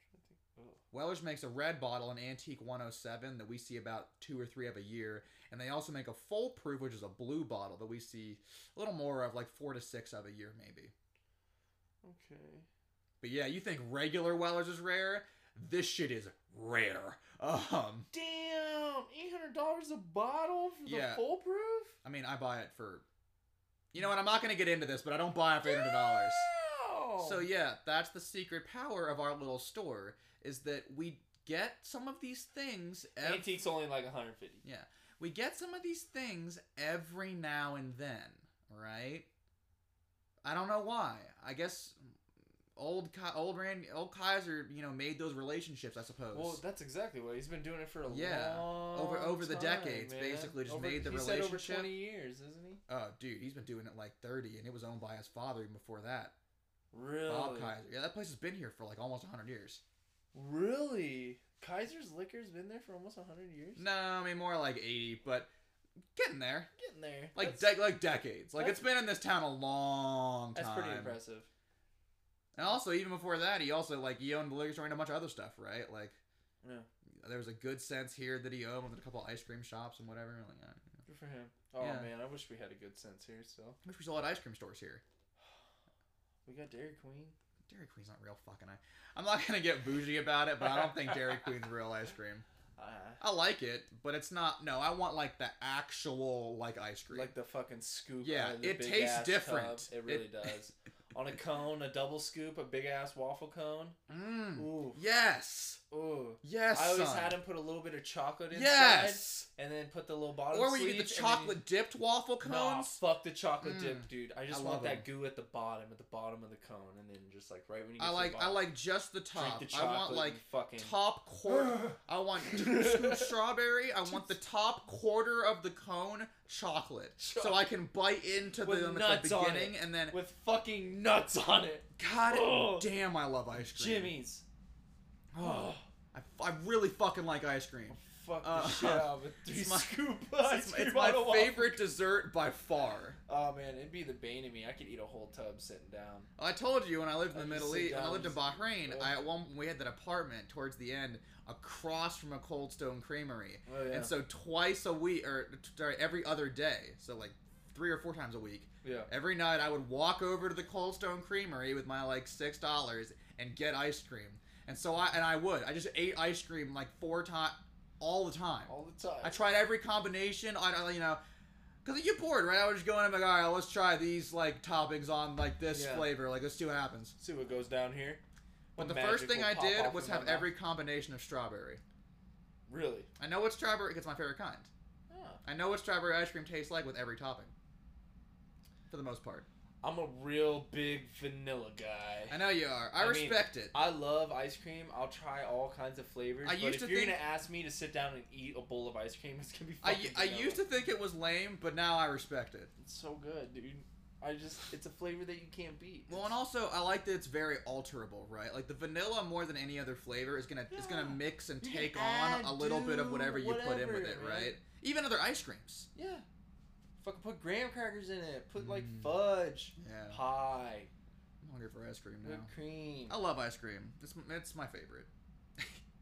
trying to think. Oh. Weller's makes a red bottle, an Antique 107 that we see about two or three of a year, and they also make a Full Proof, which is a blue bottle that we see a little more of, like four to six of a year, maybe. Okay. But yeah, you think regular Weller's is rare? This shit is rare. Um, Damn, eight hundred dollars a bottle for the Yeah. full proof. I mean, I buy it for. You know what? I'm not gonna get into this, but I don't buy it for eight hundred dollars. So yeah, that's the secret power of our little store is that we get some of these things. ev- antique's only like 150. Yeah, we get some of these things every now and then, right? I don't know why. I guess old old Rand old Kaiser, you know, made those relationships. I suppose. Well, that's exactly what he's been doing it for a Yeah. long Over- over the decades, man. basically just Over- made the he said over 20 years, isn't he? oh, dude, he's been doing it like thirty, and it was owned by his father even before that. Really? Bob Kaiser. Yeah, that place has been here for like almost hundred years. Really? Kaiser's Liquor's been there for almost 100 years? No, I mean more like eighty, but getting there. Getting there. Like de- like decades. Like it's been in this town a long time. that's pretty impressive. And also, even before that, he also like he owned the liquor store and a bunch of other stuff, right? Like, Yeah. there was a good sense here that he owned with a couple ice cream shops and whatever. Like, I, Good for him. Oh, Yeah. man, I wish we had a good sense here still. I wish we still had ice cream stores here. We got Dairy Queen. Dairy Queen's not real fucking I- I'm not gonna get bougie about it, but I don't think Dairy Queen's real ice cream. Uh, I like it, but it's not. No, I want like the actual like ice cream. like the fucking scoop. Yeah, the it big tastes ass different. tub. It really It- does. On a cone, a double scoop, a big ass waffle cone. mm. Ooh, Yes. Ooh. Yes. I always son. had him put a little bit of chocolate inside, Yes. and then put the little bottom. Or where you get the chocolate dipped waffle you- Nah, cones. fuck the chocolate Mm. dip, dude. I just I want that goo at the bottom, at the bottom of the cone, and then just like right when you. Get I to like The I like just the top. the I want like fucking. top quarter. I want scoop strawberry. I want the top quarter of the cone chocolate, so I can bite into With them at the beginning, and then with fucking nuts on it. God damn, I love ice cream. Jimmy's. Oh, I, I really fucking like ice cream. Fuck the Uh, shit out of a three it's my- scoop It's, ice cream it's my on a waffle favorite dessert by far. Oh man, it'd be the bane of me. I could eat a whole tub sitting down. I told you when I lived in I the just Middle sit East, when I down lived in and Bahrain, I at one we had that apartment towards the end across from a Cold Stone Creamery, Oh yeah. and so twice a week or t- sorry, every other day, so like three or four times a week, yeah. every night I would walk over to the Cold Stone Creamery with my like six dollars and get ice cream, and so I and I would I just ate ice cream like four times all the time. All the time. I tried every combination. I, I you know, because you get bored, right? I was just going, I'm like, all right, let's try these like toppings on like this Yeah. flavor. Like, let's see what happens. See what goes down here. But the first thing I did was have mouth. every combination of strawberry. Really. I know what strawberry. It's my favorite kind. Ah. I know what strawberry ice cream tastes like with every topping. For the most part, I'm a real big vanilla guy. I know you are. I, I mean, respect it. I love ice cream. I'll try all kinds of flavors. I but used if to you're gonna ask me to sit down and eat a bowl of ice cream, it's gonna be. I, I used to think it was lame, but now I respect it. It's so good, dude. I just, it's a flavor that you can't beat. Well, and also I like that it's very alterable, right? Like the vanilla more than any other flavor is gonna is gonna mix and You take on a little bit of whatever you put in with it, man. right? Even other ice creams. yeah. Fucking put graham crackers in it. Put like Mm. fudge, Yeah. pie, I'm hungry for ice cream now. whipped cream, I love ice cream. It's it's my favorite.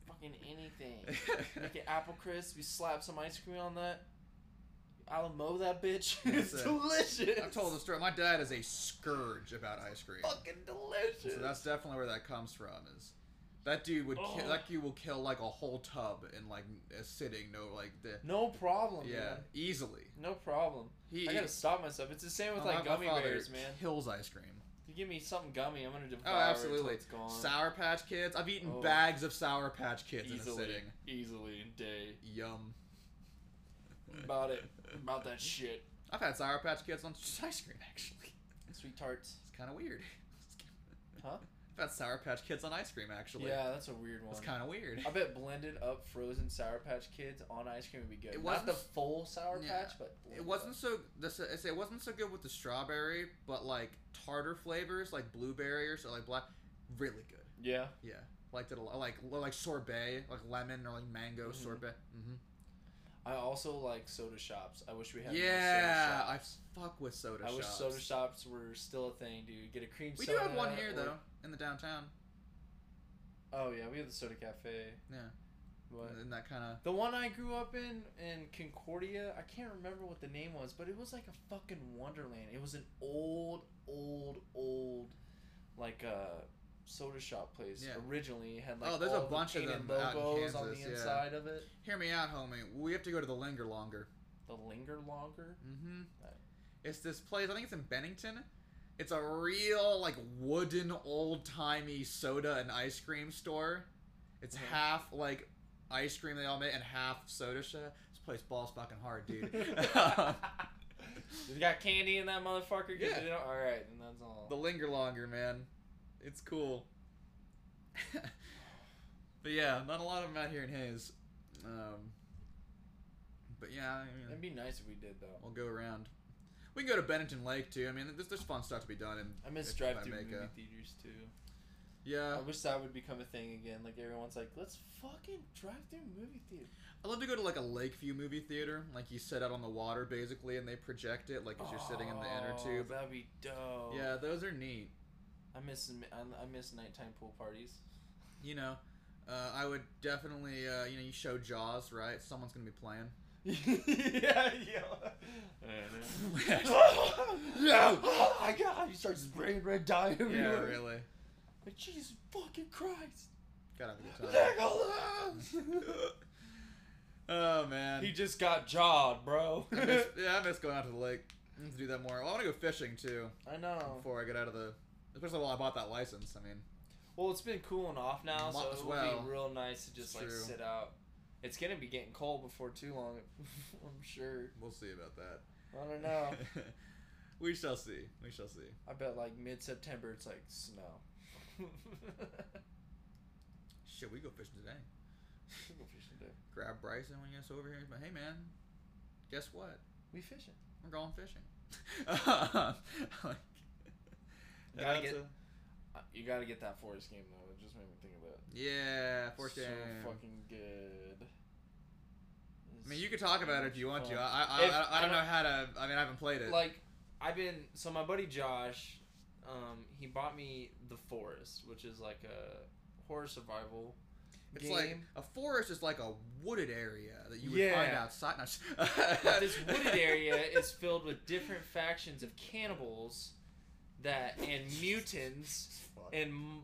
fucking anything. Make it apple crisp. You slap some ice cream on that. Alamo that bitch. It's it. delicious. I've told the story. My dad is a scourge about ice cream. Fucking delicious. So that's definitely where that comes from. Is that dude would kill, Oh. that dude will kill like a whole tub in like a sitting. No, like the no problem, yeah, man. easily. No problem. He I gotta stop myself. It's the same with like my gummy bears, man. Hills ice cream. You give me something gummy, I'm gonna devour it. Oh, absolutely. it it's gone. Sour Patch Kids. I've eaten Oh. bags of Sour Patch Kids in a easily, sitting. easily in day. Yum. about it. About that shit. I've had Sour Patch Kids on ice cream actually. Sweet tarts. It's kind of weird. Huh? I've Sour Patch Kids on ice cream actually. Yeah, that's a weird one. It's kind of weird. I bet blended up frozen Sour Patch Kids on ice cream would be good. It wasn't the full Sour Yeah. Patch, but It wasn't up. so. This say it wasn't so good with the strawberry, but like tartar flavors, like blueberry or so, like black, really good. Yeah. Yeah, liked it a lot. Like like sorbet, like lemon or like mango Mhm. sorbet. hmm I also like soda shops. I wish we had Yeah, more soda I fuck with soda I shops. wish soda shops were still a thing, dude. Get a cream soda? We do have one here though, in the downtown. Oh yeah, we have the soda cafe. Yeah, But in that kind of. the one I grew up in in Concordia, I can't remember what the name was, but it was like a fucking wonderland. It was an old, old, old, like uh soda shop place. Yeah. Originally, it had like Oh, there's a all the bunch of them logos on the Kansas, yeah. inside of it. Hear me out, homie. We have to go to the Linger Longer. The linger longer. Mm-hmm. Right. It's this place. I think it's in Bennington. It's a real like wooden old timey soda and ice cream store. It's Mhm. half like ice cream they all make and half soda shop. This place balls fucking hard, dude. you got candy in that motherfucker. Yeah. You know? All right, and that's all. the linger longer, man. It's cool. but yeah, not a lot of them out here in Hays. Um, but yeah, I mean, It'd be nice if we did though. we'll go around. We can go to Bennington Lake too. I mean, there's, there's fun stuff to be done. And I miss drive-through movie a- theaters too. Yeah, I wish that would become a thing again. Like everyone's like, let's fucking drive through movie theater. I'd love to go to like a Lakeview movie theater. Like you sit out on the water basically, and they project it like as you're sitting in the inner Oh, tube. That'd be dope. Yeah, those are neat. I miss I I miss nighttime pool parties. You know, uh, I would definitely. Uh, you know, you show Jaws, right? Someone's gonna be playing. Yeah, yeah. Yeah. Oh my god! You start spraying red dye everywhere. yeah, really. Like Jesus fucking Christ! Gotta have a good time. oh man. he just got jawed, bro. I miss, yeah, I miss going out to the lake. I need to do that more. Well, I want to go fishing too I know. before I get out of the. Especially while I bought that license. I mean, Well, it's been cooling off now, so it as would well. be real nice to just It's like true. sit out. It's gonna be getting cold before too long. I'm sure. we'll see about that. I don't know. we shall see. We shall see. I bet like mid September it's like snow. Shit, we go fishing today. We'll go fishing today. Grab Bryson when he gets over here. But hey, man, guess what? We fishing. We're going fishing. like, gotta get- a- You gotta get that Forest game though. It just made me think of it. yeah, fourth so game. fucking good. I mean, you could talk about it if you want to. I I, If- I, I don't I know how to. I mean, I haven't played it. like I've been so my buddy Josh, um, he bought me the Forest, which is like a horror survival. it's game. like a forest is like a wooded area that you would find outside. No, this wooded area is filled with different factions of cannibals that and mutants and m-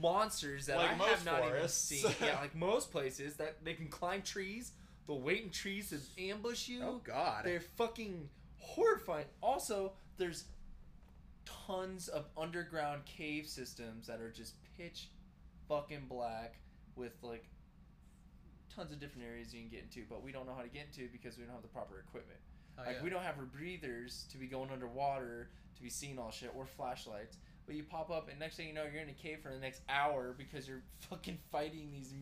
monsters that Like I have not forests. even seen. Yeah, like most places that they can climb trees. They'll wait in trees to ambush you. oh God. They're fucking horrifying. Also, there's tons of underground cave systems that are just pitch fucking black with like tons of different areas you can get into, but we don't know how to get into because we don't have the proper equipment. Oh, like yeah. we don't have breathers to be going underwater to be seeing all shit or flashlights. But you pop up and next thing you know you're in a cave for the next hour because you're fucking fighting these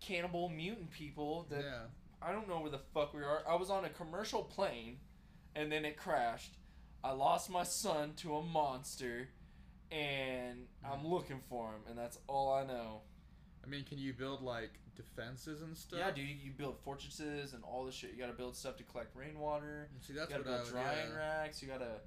cannibal mutant people that yeah. I don't know where the fuck we are. I was on a commercial plane, and then it crashed. I lost my son to a monster, and I'm mm. looking for him, and that's all I know. I mean, can you build like defenses and stuff? Yeah, dude, you build fortresses and all this shit. You gotta build stuff to collect rainwater. See, that's you what gotta I build would, drying yeah. racks. You gotta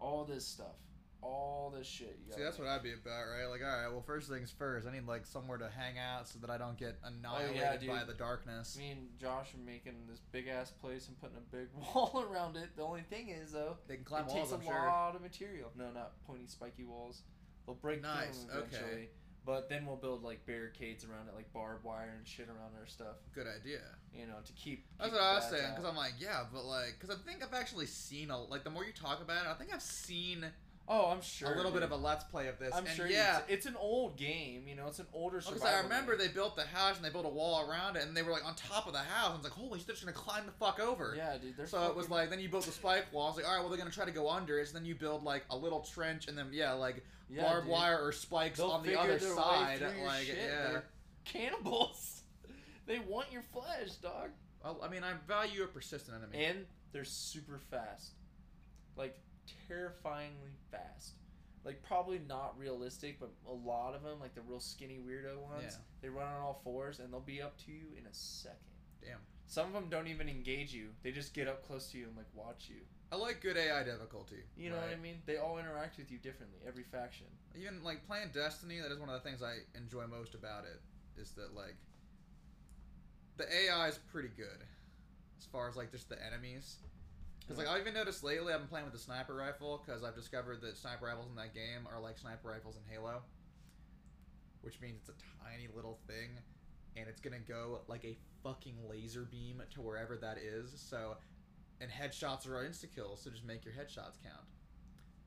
all this stuff, all this shit. See, that's what I'd be about, right? Like, all right, well, first things first. I need like somewhere to hang out so that I don't get oh, annihilated by dude. the darkness. Me and Josh are making this big ass place and putting a big wall around it. The only thing is though, They can climb it walls, takes I'm a sure. lot of material. No, not pointy, spiky walls. They'll break Nice, through them okay. But then we'll build like barricades around it, like barbed wire and shit around our stuff. Good idea. You know, to keep. That's keep what I was saying because I'm like, yeah, but like, because I think I've actually seen a like the more you talk about it, I think I've seen Oh, I'm sure. a little bit of a let's play of this. I'm and sure. yeah, It's, it's an old game. You know, it's an older. because I remember game. they built the house and they built a wall around it, and they were like on top of the house. And it's like, holy shit, they're just gonna climb the fuck over. Yeah, dude. So it was like then you built the spike walls. Like all right, well they're gonna try to go under it. So then you build like a little trench, and then yeah, like yeah, barbed dude. wire or spikes They'll on the other side. Like shit. yeah. They're cannibals. they want your flesh, dog. Well, I mean, I value a persistent enemy. And they're super fast, like terrifyingly fast. Like probably not realistic, but a lot of them, like the real skinny weirdo ones, Yeah. they run on all fours and they'll be up to you in a second. Damn. Some of them don't even engage you; they just get up close to you and like watch you. I like good AI difficulty. You know what I mean? They all interact with you differently. Every faction. Even like playing Destiny, that is one of the things I enjoy most about it. Is that like the AI is pretty good as far as like just the enemies. Because like I've even noticed lately, I've been playing with the sniper rifle because I've discovered that sniper rifles in that game are like sniper rifles in Halo, which means it's a tiny little thing, and it's gonna go like a fucking laser beam to wherever that is. So, and headshots are insta kills, so just make your headshots count.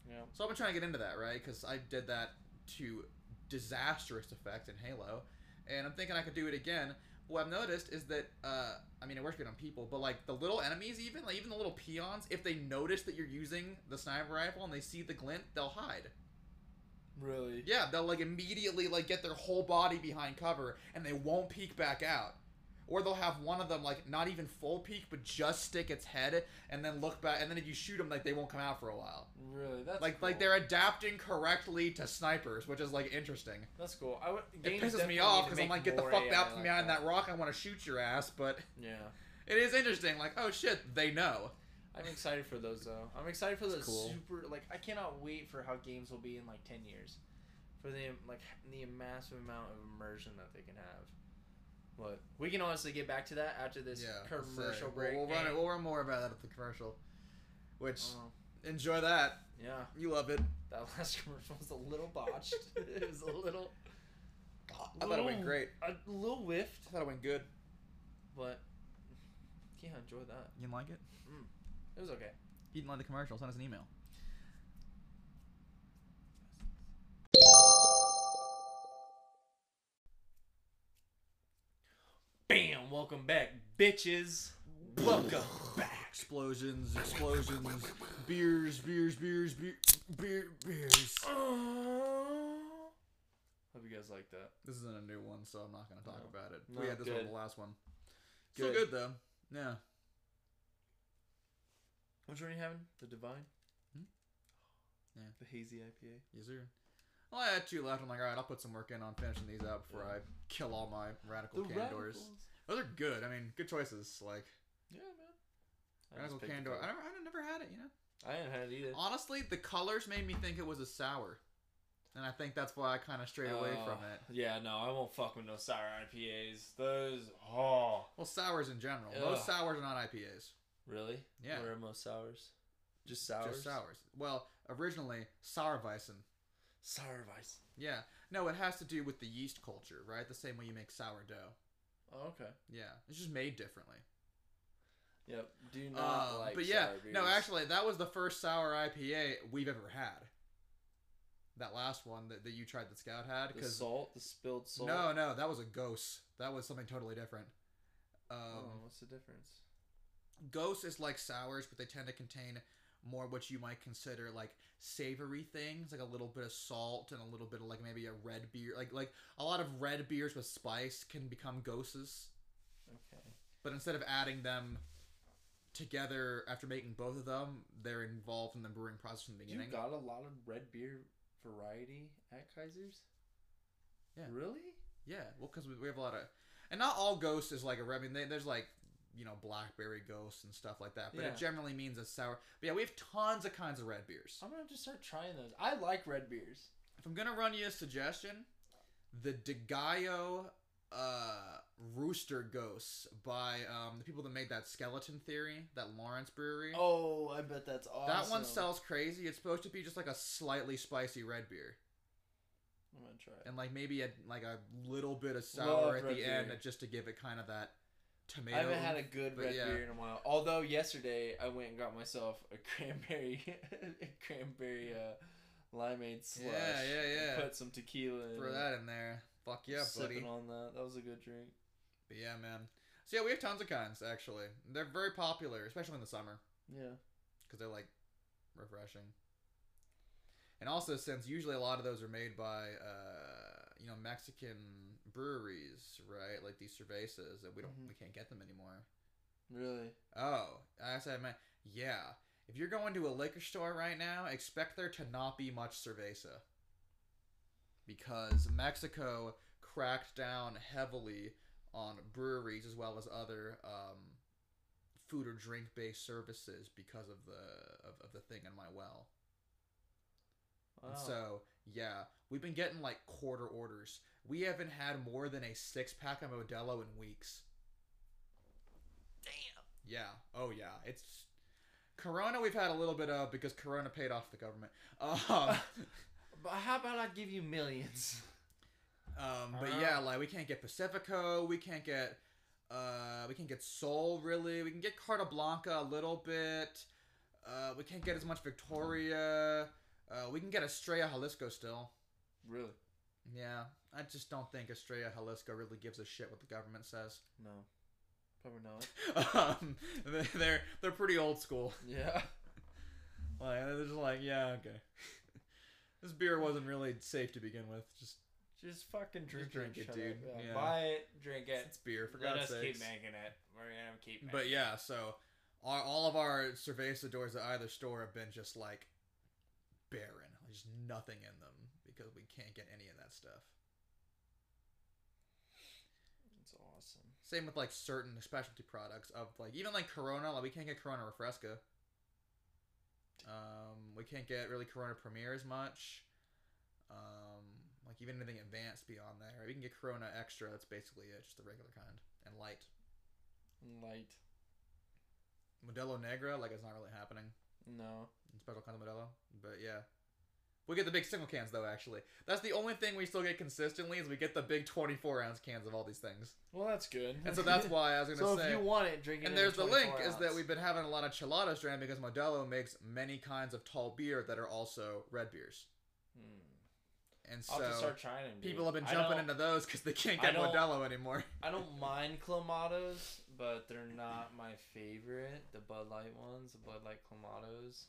Yeah. So I've been trying to get into that, right? Because I did that to disastrous effect in Halo, and I'm thinking I could do it again. What I've noticed is that, uh, I mean, it works good on people, but like the little enemies, even like even the little peons, if they notice that you're using the sniper rifle and they see the glint, they'll hide. Really? Yeah, they'll like immediately like get their whole body behind cover, and they won't peek back out. Or they'll have one of them like not even full peek, but just stick its head and then look back, and then if you shoot them, like they won't come out for a while. Really? That's like cool. like they're adapting correctly to snipers, which is like interesting. That's cool. I would. It pisses me off because I'm like, get the fuck AI out from like behind that. rock. I want to shoot your ass, but Yeah. it is interesting. Like, oh shit, they know. I'm excited for those though. I'm excited for the It's cool. super like I cannot wait for how games will be in like 10 years. For the like the massive amount of immersion that they can have. But we can honestly get back to that after this yeah, commercial We'll- break. We'll, run it. We'll run more about that at the commercial. Which Oh, enjoy that. yeah, You love it. that last commercial was a little botched. it was a little I thought it went great. a little whiffed, I thought it went good. but yeah, enjoy that. You didn't like it? Mm. It was okay. You didn't like the commercial? Send us an email. Bam! Welcome back, bitches. Welcome back. Explosions, explosions, beers, beers, beers, beer, beer, beers. Hope you guys like that. This isn't a new one, so I'm not gonna talk No. about it. No, we had this one good. the last one. Still Good. good though. Yeah. Which one are you having? The Divine? Hmm? Yeah. The Hazy IPA? Yes, sir. Well, I had two left. I'm like, all right, I'll put some work in on finishing these out before Yeah. I kill all my radical The candors. Radicals. Those are good. I mean, good choices. Like Yeah, man. I radical candor. I never, I never had it. You know. I didn't have it either. Honestly, the colors made me think it was a sour, and I think that's why I kind of strayed away Uh, from it. Yeah, no, I won't fuck with no sour IPAs. Those, oh. Well, sours in general. Most sours are not IPAs. Really? Yeah. What are most sours? Just sours? Just sours. Well, originally Sauerweissen. Sour Weiss. Yeah. No, it has to do with the yeast culture, right? The same way you make sourdough. Oh, okay. Yeah, it's just made differently. Yep. Do not Um, like but yeah, sour no, actually, that was the first sour IPA we've ever had. That last one that, that you tried that Scout had, The because salt, the spilled salt. no, no, that was a gose. That was something totally different. Um, oh, what's the difference? Gose is like sours, but they tend to contain more what you might consider like savory things, like a little bit of salt and a little bit of like maybe a red beer. Like like a lot of red beers with spice can become goses, Okay. but instead of adding them together after making both of them, they're involved in the brewing process from the You beginning. got a lot of red beer variety at Kaiser's? Yeah. Really? Yeah, well, because we, we have a lot of, and not all gose is like a red. I mean, they, there's like you know blackberry goses and stuff like that, but Yeah. it generally means a sour. But yeah, we have tons of kinds of red beers. I'm gonna just start trying those. I like red beers. If I'm gonna run you a suggestion, the DeGaio uh, Rooster Goses by um, the people that made that Skeleton Theory, that Lawrence Brewery. Oh, I bet that's awesome. That one sells crazy. It's supposed to be just like a slightly spicy red beer, I'm gonna try it. and like maybe a like a little bit of sour Love at the end, just to give it kind of that tomato. I haven't had a good red yeah. beer in a while. Although yesterday I went and got myself a cranberry, a cranberry uh, limeade slush. Yeah, yeah, yeah. Put some tequila. Throw that in there. Fuck yeah, buddy. Sipping on that. That was a good drink. But yeah, man. So yeah, we have tons of kinds actually. They're very popular, especially in the summer, Yeah. because they're like refreshing. And also, since usually a lot of those are made by uh, you know Mexican breweries, right? Like these cervezas, that we don't Mhm. we can't get them anymore. Really. Oh, I said, man, yeah. If you're going to a liquor store right now, expect there to not be much cerveza. Because Mexico cracked down heavily on breweries as well as other um, food or drink based services because of the of, of the thing in my well. Wow. And so, yeah, we've been getting like quarter orders. We haven't had more than a six pack of Modelo in weeks. Damn. Yeah. Oh yeah. It's Corona. We've had a little bit of because Corona paid off the government. Um, But how about I give you millions? um, but Uh-huh. yeah, like we can't get Pacifico. We can't get. Uh, we can't get Sol really. We can get Carta Blanca a little bit. Uh, we can't get as much Victoria. Uh, we can get Estrella Jalisco still. Really? Yeah, I just don't think Estrella Jalisco really gives a shit what the government says. No. Probably not. um, they're they're pretty old school. Yeah. Like they're just like, yeah, okay. this beer wasn't really safe to begin with. Just Just fucking drink, drink it, dude. Yeah. Yeah. Buy it, drink it. it's beer for Let God's us sakes. keep making it. We're gonna keep making But yeah, so our, all of our cerveza doors at either store have been just like barren. There's nothing in them because we can't get any of that stuff. It's awesome. Same with like certain specialty products of like even like Corona. Like we can't get Corona Refresca. Um, we can't get really Corona Premier as much. Um, like even anything advanced beyond there. We can get Corona Extra. That's basically it, just the regular kind and light. Light. Modelo Negra, like it's not really happening. No. in Special kind of Modelo, but yeah. We get the big single cans though. Actually, that's the only thing we still get consistently is we get the big twenty-four ounce cans of all these things, Well, that's good. and so that's why I was gonna so say. if you want it, drink it. And in a there's the link 24 is that we've been having a lot of cheladas dram because Modelo makes many kinds of tall beer that are also red beers. Hmm. And I'll have so start trying them. people have been jumping into those because they can't get don't- Modelo anymore. I don't mind clamatos, but they're not my favorite. The Bud Light ones, the Bud Light clamatos.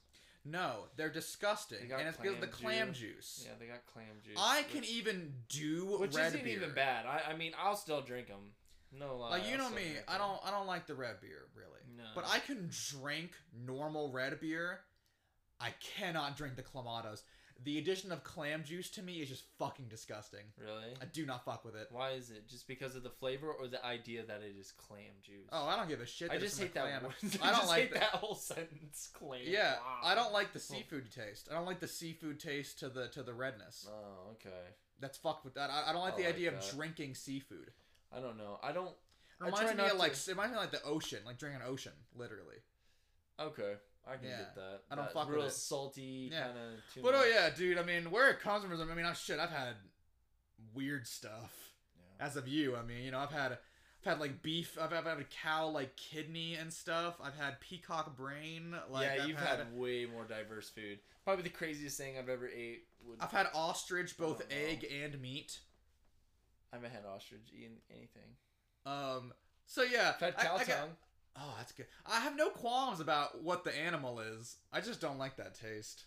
No, they're disgusting, and it's because of the clam juice. Yeah, they got clam juice. I can which- even do which isn't beer. even bad. I, I mean, I'll still drink them. No lie. Like you know me, I don't I don't like the red beer really. No. But I can drink normal red beer. I cannot drink the clamatos. The addition of clam juice to me is just fucking disgusting. Really? I do not fuck with it. Why is it? Just because of the flavor or the idea that it is clam juice? Oh, I don't give a shit. I just hate that word. I don't just like hate the- that whole sentence. Clam. Yeah, Wow. I don't like the oh. seafood taste. I don't like the seafood taste to the to the redness. Oh, okay. That's fucked with that. I, I don't like I the like idea that. of drinking seafood. I don't know. I don't. It I reminds me of like it reminds me of like the ocean, like drinking an ocean, literally. Okay, I can Yeah, get that. I don't That fuck with real it. salty Yeah. kind of. But oh yeah, dude. I mean, where it comes from I mean, I'm shit. I've had weird stuff. yeah. As of you, I mean, you know, I've had, I've had like beef. I've, I've had a cow like kidney and stuff. I've had peacock brain. Like, yeah, I've you've had, way more diverse food. Probably the craziest thing I've ever ate would. I've had ostrich, both don't know. egg and meat. I haven't had ostrich eating anything. Um. So yeah, I've had cow I tongue. Oh, that's good. I have no qualms about what the animal is. I just don't like that taste.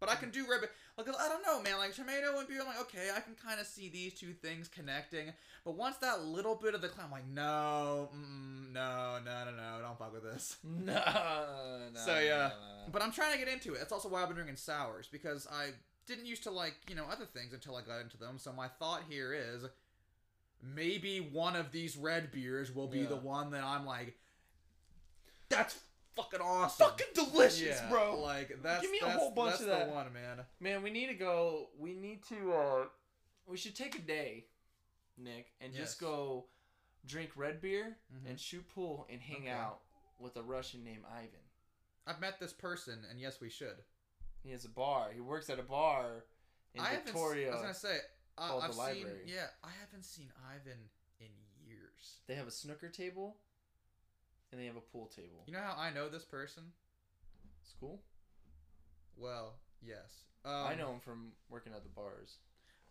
But I can do red. Like I don't know, man. Like tomato and beer, I'm like, okay, I can kind of see these two things connecting. But once that little bit of the clam, I'm like, no, mm, no, no, no, no, don't fuck with this. No, no. So, yeah. no, no, no. But I'm trying to get into it. That's also why I've been drinking sours because I didn't used to like you know other things until I got into them. So my thought here is maybe one of these red beers will be Yeah. the one that I'm like, that's fucking awesome, Fucking delicious, Yeah, bro. Like that's Give me a that's, whole bunch that's of the that. one, man. Man, we need to go. We need to. uh We should take a day, Nick, and Yes. just go drink red beer Mhm. and shoot pool and hang Okay. out with a Russian named Ivan. I've met this person, and yes, we should. He has a bar. He works at a bar in I haven't. Victoria. I was gonna say. Uh, called I've the seen. library. Yeah, I haven't seen Ivan in years. They have a snooker table, and they have a pool table. You know how I know this person? It's cool. Well, yes. Um, I know him from working at the bars.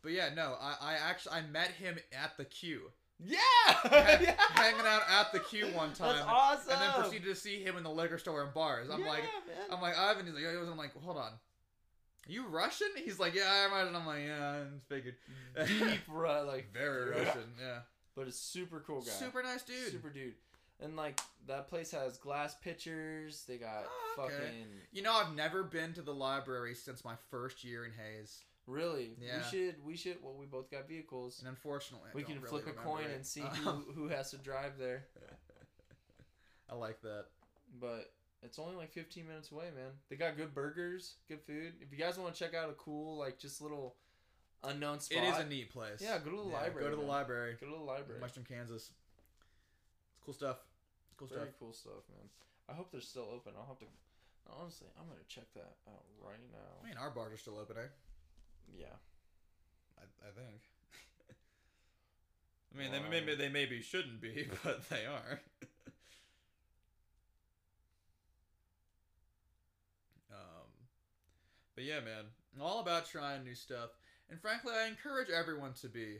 But yeah, no, I, I actually I met him at the queue, Yeah, Ha- hanging out at the queue one time, That's awesome. and then proceeded to see him in the liquor store and bars. I'm Yeah, like, man. I'm like Ivan. He's like, I'm like, hold on, you Russian? He's like, yeah, I'm Russian. I'm like, yeah, I figured. deep ru- like Very Russian, yeah. but a super cool guy. Super nice dude. super dude. And like that place has glass pitchers. They got Oh, okay. fucking You know, I've never been to the library since my first year in Hays, really. Yeah. We should we should. Well, we both got vehicles. and unfortunately, I we can really flip a coin it. and see Um, who, who has to drive there. I like that. But it's only like 15 minutes away, man. They got good burgers, good food. If you guys want to check out a cool like just little unknown spot, It is a neat place. Yeah, go to the library, Go to the man. library. go to the library. Mushroom, Kansas. It's cool stuff. It's cool Very stuff. cool stuff, man. I hope they're still open. I'll have to. Honestly, I'm gonna check that out right now. I mean, our bars are still open, eh? Yeah. I, I think. I mean, they maybe they maybe shouldn't be, but they are. um, but yeah, man, I'm all about trying new stuff, and frankly, I encourage everyone to be.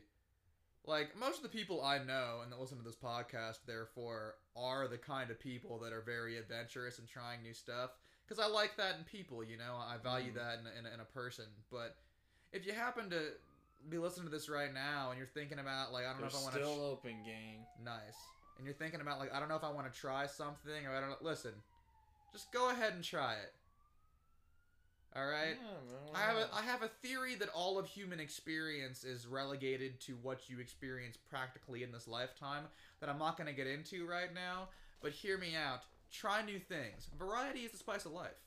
Like most of the people I know and that listen to this podcast, therefore, are the kind of people that are very adventurous and trying new stuff. Because I like that in people, you know, I value Mhm. that in, a- in, a- in a person. But if you happen to be listening to this right now and you're thinking about like I don't They're know if I want to still to open, gang. nice and you're thinking about like I don't know if I want to try something or I don't know listen just go ahead and try it all right Yeah, I have a I have a theory that all of human experience is relegated to what you experience practically in this lifetime that I'm not going to get into right now but hear me out try new things variety is the spice of life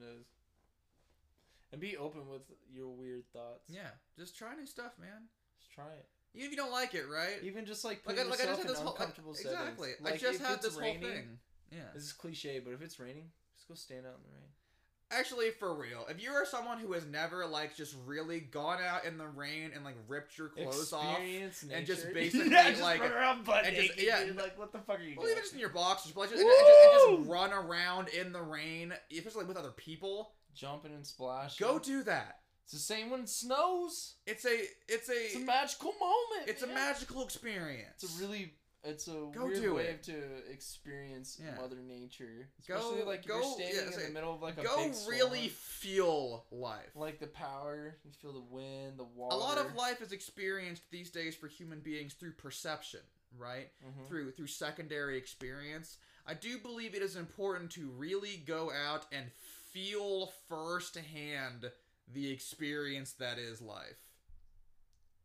It is. And be open with your weird thoughts. yeah just try new stuff man Just try it. even if you don't like it right Even just like like putting like I just yourself had this in whole uncomfortable settings. exactly I Like, just if had this whole raining, thing yeah This is cliche, but if it's raining, just go stand out in the rain. Actually, for real, if you are someone who has never like just really gone out in the rain and like ripped your clothes off, Experience and just basically, yeah, just like- run around butt and just- yeah, dude. like what the fuck are you well, doing? even just in your boxers, but like, just, and, and just, run around in the rain, especially with other people, Jumping and splashing. go do that. It's the same when it snows. It's a, it's a, It's a magical moment. it's a magical experience. It's a really it's a Go weird way it. to experience Yeah. Mother Nature. Go- Especially like go- you're standing yeah, in the middle of like a go big storm. really feel life. like the power. You feel the wind, the water. a lot of life is experienced these days for human beings through perception, right? Mhm. through through secondary experience. I do believe it is important to really go out and feel firsthand the experience that is life.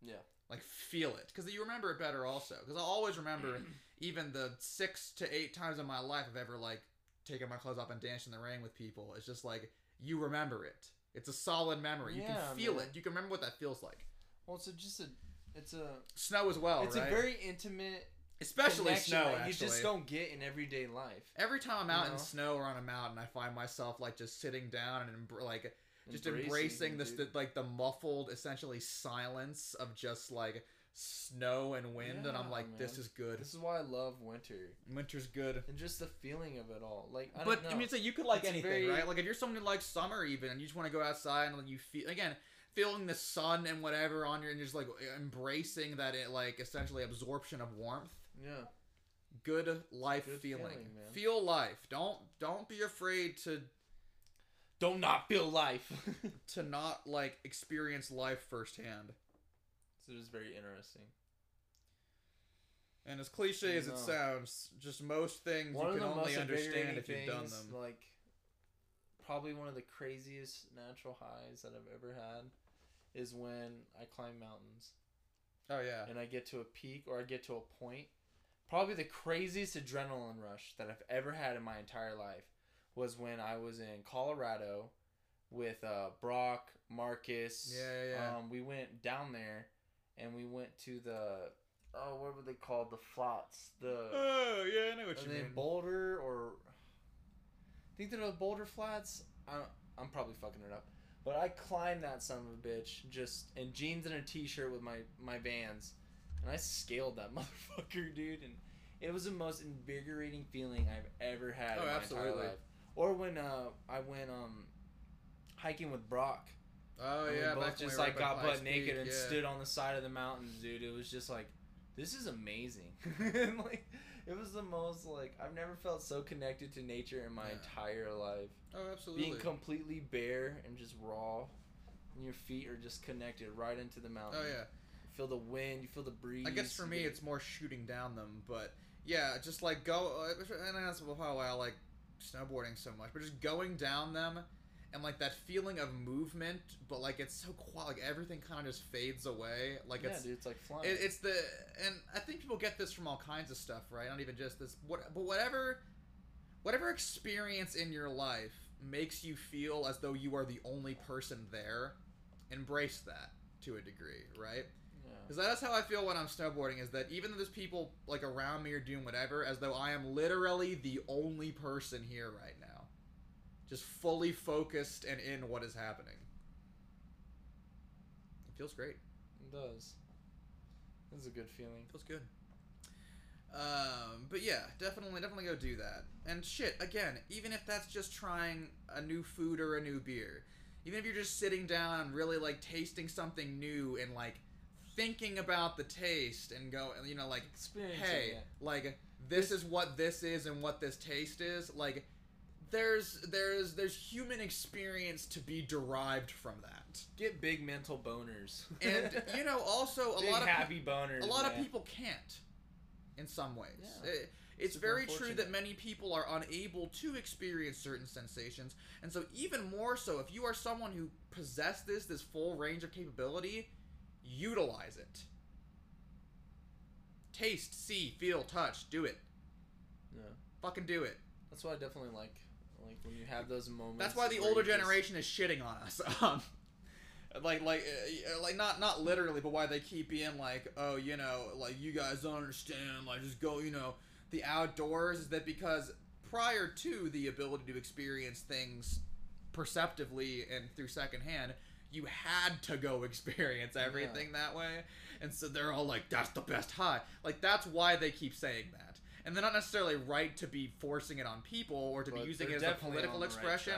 Yeah. Like feel it, because you remember it better also. Because I always remember even the six to eight times in my life I've ever like taken my clothes off and danced in the rain with people. It's just like you remember it. It's a solid memory. You can feel man. it. You can remember what that feels like. Well, it's a, just a it's a Snow as well, it's right? a very intimate especially snow. that Actually, you just don't get in everyday life. Every time I'm You out know? in snow or on a mountain, I find myself like just sitting down and like just Embracing embracing this the, like the muffled, essentially silence of just like snow and wind, and I'm Yeah, like, this is good. This is why I love winter Winter's good. and just the feeling of it all. Like I But I mean, so you could like It's anything, very- right? Like if you're someone who likes summer, even, and you just want to go outside and you feel again feeling the sun and whatever on your, and just like embracing that it like essentially absorption of warmth. yeah. Good life Good feeling. feeling, man. Feel life. Don't don't be afraid to Don't not feel life. to not like experience life firsthand. so it is very interesting. And as cliche as it No. sounds, just most things One you of can the only most understand invigorating if you've done things, them. like probably one of the craziest natural highs that I've ever had is when I climb mountains Oh yeah. and I get to a peak or I get to a point. Probably the craziest adrenaline rush that I've ever had in my entire life was when I was in Colorado with uh, Brock, Marcus. Yeah, yeah. Um, we went down there and we went to the oh, what were they called? The flats. The Oh yeah, I know what you mean. Boulder or I think they're the Boulder Flats. I I'm probably fucking it up, but I climbed that son of a bitch just in jeans and a t-shirt with my my Vans, and I scaled that motherfucker, dude, and it was the most invigorating feeling I've ever had Oh, in my absolutely. entire life. Or when uh I went um hiking with Brock. Oh And yeah, we both just like got butt naked Peak, and yeah. stood on the side of the mountains, dude. It was just like, this is amazing. like, it was the most like I've never felt so connected to nature in my Yeah. entire life. Oh, absolutely. Being completely bare and just raw, and your feet are just connected right into the mountain. oh yeah. You feel the wind, you feel the breeze. I guess for me, it's more shooting down them, but yeah, just like go. uh, And that's how I like snowboarding so much. But just going down them, and like that feeling of movement, but like it's so quiet. Like everything kind of just fades away. Like yeah, it's dude, it's like flying. it, it's the and I think people get this from all kinds of stuff, right? Not even just this. What, but whatever, whatever experience in your life makes you feel as though you are the only person there, embrace that to a degree, right? Because that's how I feel when I'm snowboarding. Is that even though there's people like around me or doing whatever, as though I am literally the only person here right now, just fully focused and in what is happening. It feels great. It does. It's a good feeling. Feels good. Um, but yeah, definitely, definitely go do that. And shit, again, even if that's just trying a new food or a new beer, even if you're just sitting down and really like tasting something new and like thinking about the taste and go, you know, like, hey, it. like this is what this is and what this taste is. Like, there's there's there's human experience to be derived from that. Get big mental boners. And you know, also a big lot of happy boners. a lot of people can't in some ways Yeah. It- it's Super very true that many people are unable to experience certain sensations and so even more so if you are someone who possess this this full range of capability utilize it taste see feel touch do it Yeah. fucking do it That's why I definitely like like when you have those moments. that's why the older just- generation is shitting on us um like like uh, like not not literally but why they keep being like oh you know like you guys don't understand like just go you know the outdoors is that because prior to the ability to experience things perceptively and through secondhand you had to go experience everything that way and so they're all like that's the best high like that's why they keep saying that and they're not necessarily right to be forcing it on people or to but be using it as a political on the right expression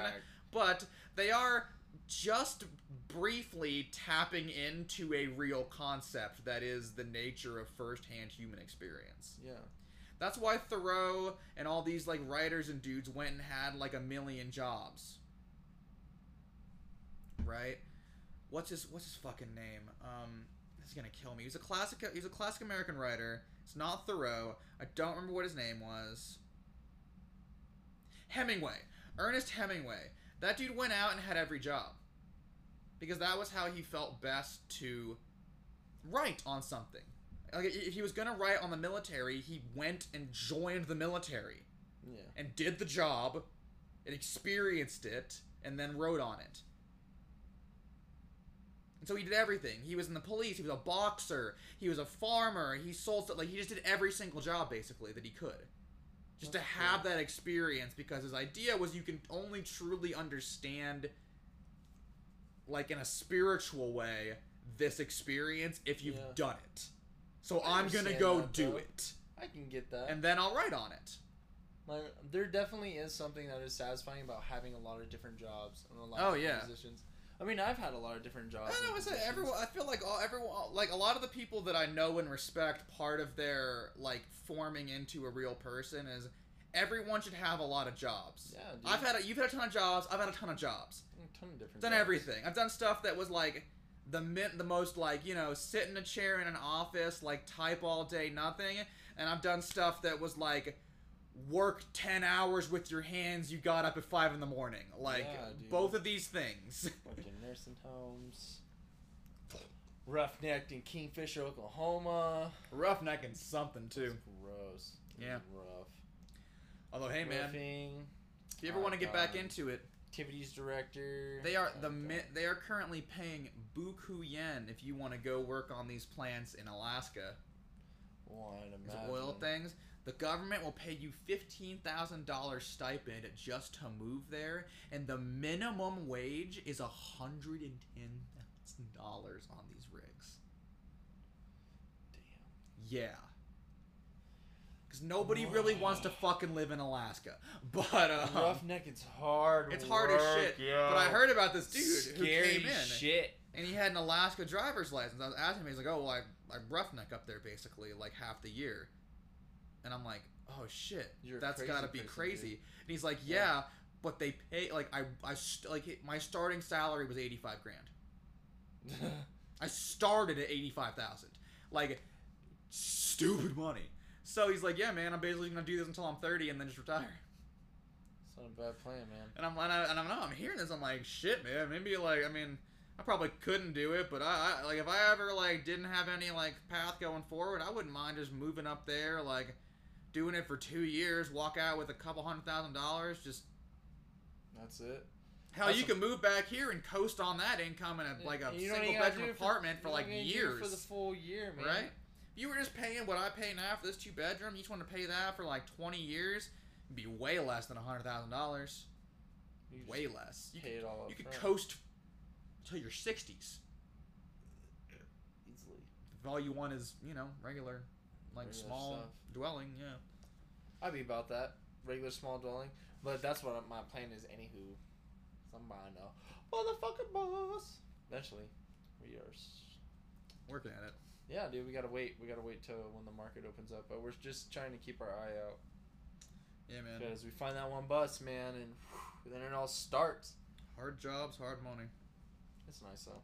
but they are just briefly tapping into a real concept that is the nature of firsthand human experience. Yeah. That's why Thoreau and all these like writers and dudes went and had like a million jobs. Right? What's his what's his fucking name? Um this is gonna kill me. He's a classic he's a classic American writer. It's not Thoreau. I don't remember what his name was. Hemingway. Ernest Hemingway. That dude went out and had every job. Because that was how he felt best to write on something. Like if he was gonna write on the military, he went and joined the military Yeah. and did the job and experienced it and then wrote on it. So he did everything. He was in the police, he was a boxer, he was a farmer, he sold stuff like he just did every single job basically that he could. Just That's to have that experience because his idea was you can only truly understand like in a spiritual way this experience if you've Yeah. done it. So I I'm gonna go that, do though. it. I can get that. And then I'll write on it. Like, there definitely is something that is satisfying about having a lot of different jobs and a lot Oh, of different yeah. positions. I mean, I've had a lot of different jobs. I. I say everyone. I feel like all everyone, like a lot of the people that I know and respect, part of their like forming into a real person is everyone should have a lot of jobs. Yeah, dude. I've had a, you've had a ton of jobs. I've had a ton of jobs. a ton of different. Done jobs. everything. I've done stuff that was like the mint, the most like you know sit in a chair in an office like type all day nothing, and I've done stuff that was like work 10 hours with your hands you got up at 5 in the morning like Yeah, both of these things Worked in nursing homes. Roughnecking in Kingfisher, Oklahoma. roughnecking something too It's gross. It Yeah. rough. although hey man If you ever Oh, want to get back into it, activities director. they are Oh, the mi- they are currently paying buku yen if you want to go work on these plants in Alaska. These oil things. The government will pay you fifteen thousand dollars stipend just to move there, and the minimum wage is a hundred and ten thousand dollars on these rigs. Damn. Yeah. because nobody really wants to fucking live in Alaska. But uh, Roughneck, it's hard. it's hard as shit. yo. But I heard about this dude who came in shit. and he had an Alaska driver's license. I was asking him, he's like, "Oh, well, I I roughneck up there basically like half the year," and I'm like, "Oh shit, You're that's crazy gotta be person, crazy." dude. And he's like, Yeah. "Yeah, but they pay like I I st- like my starting salary was eighty five grand. I started at eighty five thousand, like stupid money." So he's like, "Yeah, man, I'm basically gonna do this until I'm thirty and then just retire." it's not a bad plan, man. And I'm and, I, and I'm I'm hearing this. I'm like, shit, man. Maybe like I mean, I probably couldn't do it, but I, I like if I ever like didn't have any like path going forward, I wouldn't mind just moving up there, like doing it for two years, walk out with a couple hundred thousand dollars. Just That's it. hell, That's you a- can move back here and coast on that income in a like a single bedroom apartment for you like don't do it years, for the full year, man. right? If you were just paying what I pay now for this two bedroom, you just want to pay that for like twenty years, it'd be way less than a hundred thousand dollars. Way less. You pay it all up You could front. coast till your 60s. easily. If all you want is, you know, regular, like Regular small stuff. dwelling, yeah. I'd be about that regular small dwelling, but that's what my plan is. Anywho, somebody know, motherfucking boss. Eventually, we are. s- Working at it. Yeah, dude, we gotta wait. We gotta wait till when the market opens up. But we're just trying to keep our eye out Yeah, man. because we find that one bus, man, and whew, then it all starts. Hard jobs, hard money. It's nice though.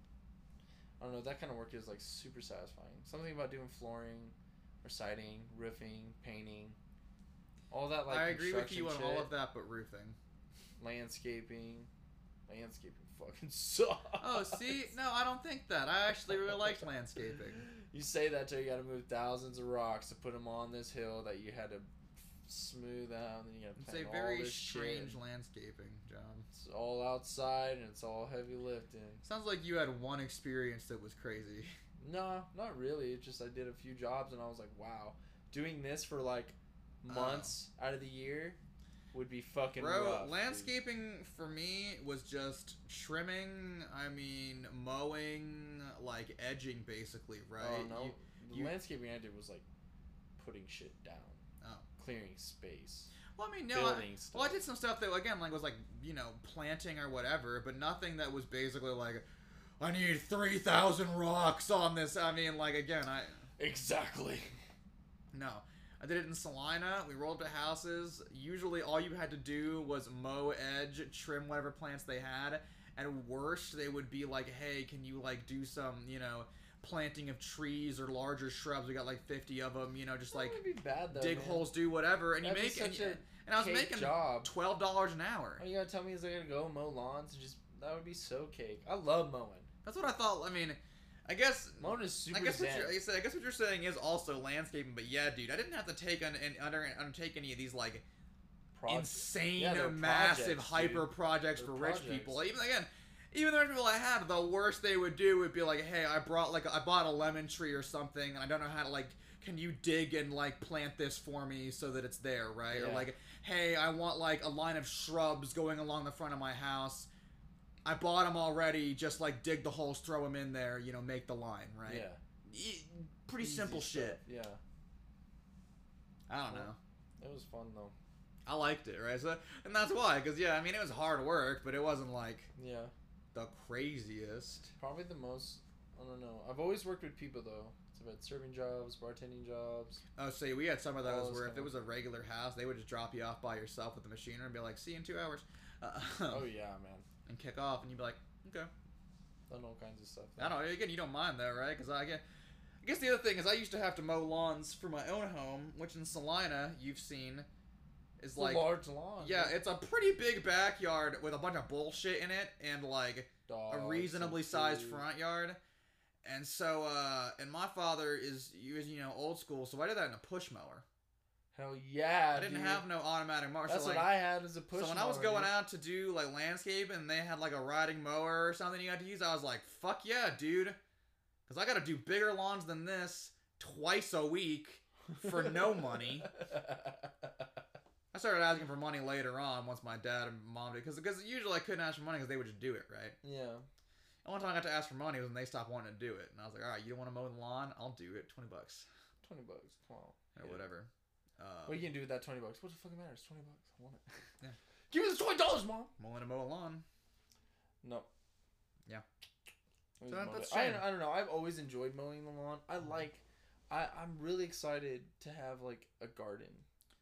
I don't know. That kind of work is like super satisfying. Something about doing flooring, or siding, roofing, painting, all that like I agree with you on all of that, but roofing. landscaping. Landscaping fucking sucks. Oh, see? No, I don't think that. I actually really liked landscaping. You say that till you got to move thousands of rocks to put them on this hill that you had to smooth out, and then you got to It's a all very this strange shit. landscaping job. It's all outside and it's all heavy lifting. Sounds like you had one experience that was crazy. No, not really. It's just I did a few jobs and I was like, wow, doing this for like oh. months out of the year would be fucking Bro, rough, dude. landscaping for me was just trimming, I mean, mowing, like edging basically, oh, right? Oh no, You- the you- landscaping I did was like putting shit down, Oh. clearing space, well, I mean, no, I, stuff. well, I did some stuff that, again, like was like, you know, planting or whatever, but nothing that was basically like, I need 3,000 rocks on this. I mean, like, again, I, exactly. no. I did it in Salina. We rolled up to houses. Usually, all you had to do was mow edge, trim whatever plants they had. At worst, they would be like, "Hey, can you like do some, you know, planting of trees or larger shrubs? We got like fifty of them. You know, just like that be bad though. dig man. holes, do whatever." And That'd you make and, such a and I was making job. twelve dollars an hour. All you gotta tell me is I gotta go mow lawns and just that would be so cake. I love mowing. That's what I thought. I mean, I guess Mowing is super I guess what you're, I guess- I guess what you're saying is also landscaping, but yeah, dude, I didn't have to take on and under undertake any of these like Project- insane, Yeah, massive projects, hyper dude. projects They're for rich projects. people. Even again, even the rich people I had, the worst they would do would be like, "Hey, I brought like I bought a lemon tree or something, and I don't know how to like." Can you dig and like plant this for me so that it's there, right? Or like, hey, I want like a line of shrubs going along the front of my house. I bought them already. Just like dig the holes, throw them in there. You know, make the line, right? Yeah. E- pretty Easy simple stuff, shit. Yeah. I don't Cool. know. It was fun though. I liked it, right? So, and that's why, because yeah, I mean, it was hard work, but it wasn't like Yeah. the craziest. Probably the most. I don't know. I've always worked with people though. I've had serving jobs, bartending jobs. Oh, so we had some of those those where if it was a regular house, they would just drop you off by yourself with the machinery and be like, "See you in two hours," uh, oh yeah, man. And kick off, and you'd be like, "Okay." Done all kinds of stuff. I don't know. Again, you don't mind that, right? Because I get. I guess the other thing is I used to have to mow lawns for my own home, which in Salina you've seen is like a large lawn. yeah, it's a pretty big backyard with a bunch of bullshit in it and like Dogs a reasonably sized front yard. And so, uh, and my father is, he was, you know, old school, so I did that in a push mower. Hell yeah. I didn't dude. have no automatic mower. That's so, what I had as a push. so when I was going dude. out to do like landscape and they had like a riding mower or something you had to use, I was like, fuck yeah, dude. Because I got to do bigger lawns than this twice a week for no money. I started asking for money later on once my dad and mom did. Because because usually I couldn't ask for money because they would just do it, right? yeah. The only time I got to ask for money was when they stopped wanting to do it. And I was like, all right, you don't want to mow the lawn? I'll do it. 20 bucks Twenty bucks. On. or Yeah. whatever. Uh, What are you gonna do with that twenty bucks? What the fucking matters? Twenty bucks. I want it. Yeah. Give me the twenty dollars, mom. mowing a mow a lawn. No. Yeah. So that- that's. I. I don't know. I've always enjoyed mowing the lawn. I like. I I'm really excited to have like a garden,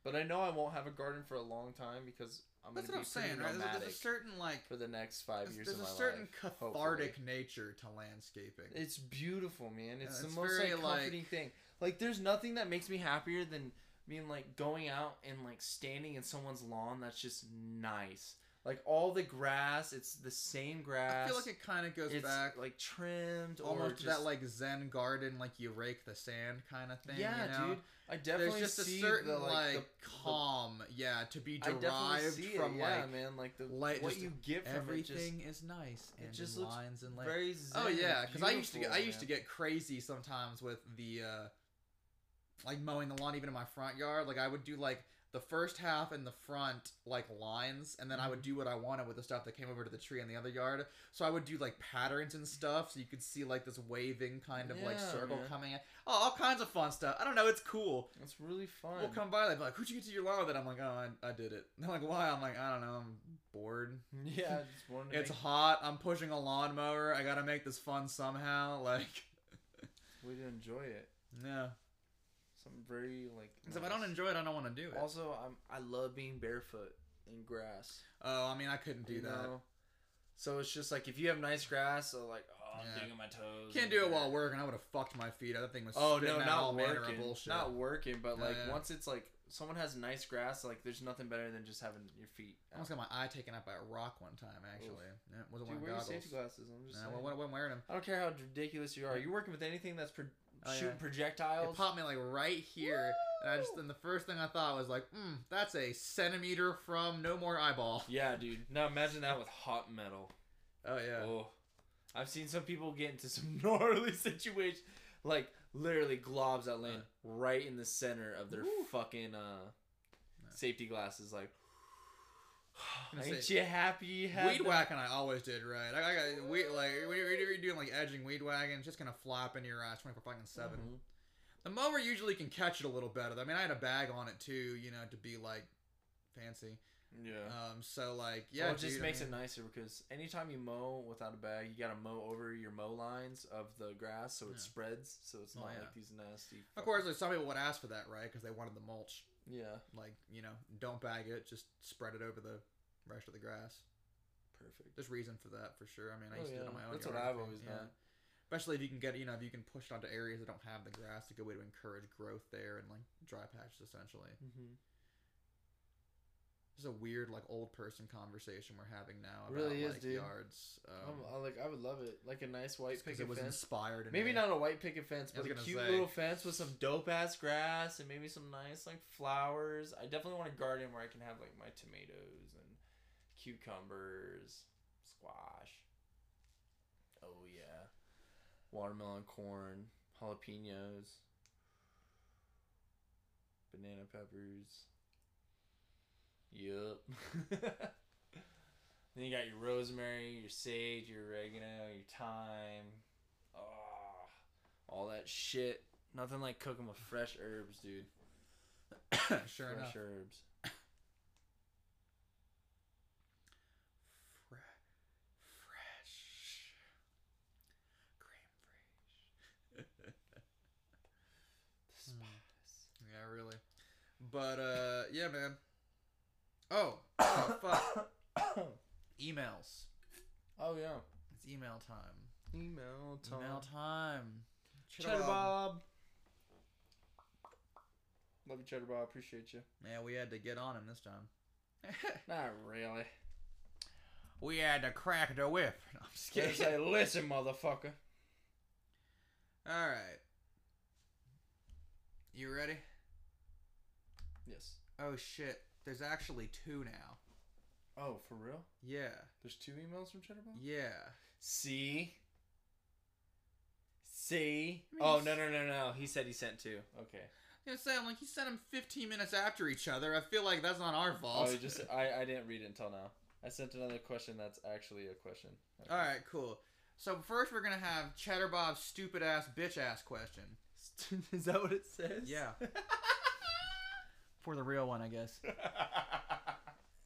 but I know I won't have a garden for a long time because I'm That's gonna what be I'm saying, right? There's, there's a certain like for the next five there's, years there's a certain life. cathartic hopefully. nature to landscaping. It's beautiful, man. It's Yeah, the it's most very, like like- comforting thing. Like, there's nothing that makes me happier than being like going out and like standing in someone's lawn that's just nice. Like all the grass, it's the same grass. I feel like it kind of goes it's back like trimmed, almost just, that like Zen garden, like you rake the sand kind of thing. yeah, you know? dude. I definitely There's just a certain the, like, like, the- calm, yeah, to be I derived from it, yeah, like man. Like the like, what just you get from everything is nice it and just in looks lines and like very zen Oh yeah, because I used to get, I used to get crazy sometimes with the uh like mowing the lawn even in my front yard. Like I would do like the first half in the front like lines, and then I Mm-hmm. would do what I wanted with the stuff that came over to the tree in the other yard. So I would do like patterns and stuff, so you could see like this waving kind of like Yeah, circle man. coming in. Oh, all kinds of fun stuff. I don't know, it's cool. It's really fun. We'll come by, they'd be like, "Who'd you get to your lawn with?" it?" I'm like, "Oh, I, I did it." They're like, "Why?" I'm like, "I don't know. I'm bored." yeah, just wanted to It's make hot. I'm pushing a lawnmower. I gotta make this fun somehow. Like, we to enjoy it. yeah. Something very like. 'Cause if I don't enjoy it, I don't want to do it. Also, I'm I love being barefoot in grass. oh, I mean, I couldn't do you that. know? So it's just like if you have nice grass, so like oh, I'm Yeah. digging my toes. Can't do it while working. I would have fucked my feet. That thing was. Oh no, out not all manner of working. bullshit. Not working, but like yeah. once it's like someone has nice grass, like there's nothing better than just having your feet. I almost got my eye taken out by a rock one time. Actually, yeah, wasn't Dude, wearing wear your goggles. safety glasses. I'm just Nah, saying. I wasn't wearing them. I don't care how ridiculous you are. You're working with anything that's pro- Oh, yeah. shooting It popped me like right here, and I just. And the first thing I thought was like, mm, "That's a centimeter from no more eyeball." Yeah, dude. Now imagine that with hot metal. Oh yeah. Oh, I've seen some people get into some gnarly situations, like literally globs that land right in the center of their Woo. fucking uh, safety glasses. Like, ain't say, you happy you Weed them? whacking, I always did right. I, I got weed like when you're, you're doing like edging weed whacking, it's just gonna flop in your eyes twenty four fucking 7 Mhm. The mower usually can catch it a little better. I mean, I had a bag on it too, you know, to be like fancy. Yeah. Um, so like Yeah, yeah, it just dude, I makes mean- it nicer because anytime you mow without a bag, you gotta mow over your mow lines of the grass so it Yeah. spreads, so it's Oh, not yeah. like these nasty. Of course, like some people would ask for that, right? Because they wanted the mulch. Yeah. Like you know, don't bag it, just spread it over the rest of the grass. Perfect. There's reason for that for sure. I mean, I Oh, used to do it on my own. That's yard what I've always yeah. done. Especially if you can get, you know, if you can push it onto areas that don't have the grass, it's a good way to encourage growth there and like dry patches essentially. Mm-hmm. This is a weird like old person conversation we're having now about really is, like dude. yards. Um, I like. I would love it. Like a nice white picket it was fence. inspired. In Maybe not a white picket fence, but a cute say. little fence with some dope ass grass and maybe some nice like flowers. I definitely want a garden where I can have like my tomatoes and cucumbers, squash. Oh yeah, watermelon, corn, jalapenos, banana peppers. Yup. then you got your rosemary, your sage, your oregano, your thyme. Oh, all that shit. Nothing like cooking with fresh herbs, dude. sure fresh enough. herbs. Fre- fresh. Cream fraiche. The Hmm. spice. Yeah, really. But uh, yeah, man. Oh, oh fuck. Emails. oh yeah. It's email time. Email time. Email time. Cheddar Bob. Love you, Cheddar Bob. Appreciate you. Yeah, we had to get on him this time. Not really. we had to crack the whip. No, I'm just Just kidding. say, listen, motherfucker. All right. You ready? Yes. Oh shit. There's actually two now. Oh, for real? Yeah. There's two emails from Cheddar Bob? Yeah. See? See? I mean, Oh, no, no, no, no. He said he sent two. Okay. I'm gonna say, I'm like, he sent them 15 minutes after each other. I feel like that's not our fault. Oh, he just I, I didn't read it until now. I sent another question that's actually a question. All right, cool. So first, we're gonna have Cheddar Bob's stupid ass bitch ass question. Is that what it says? Yeah. for the real one, I guess.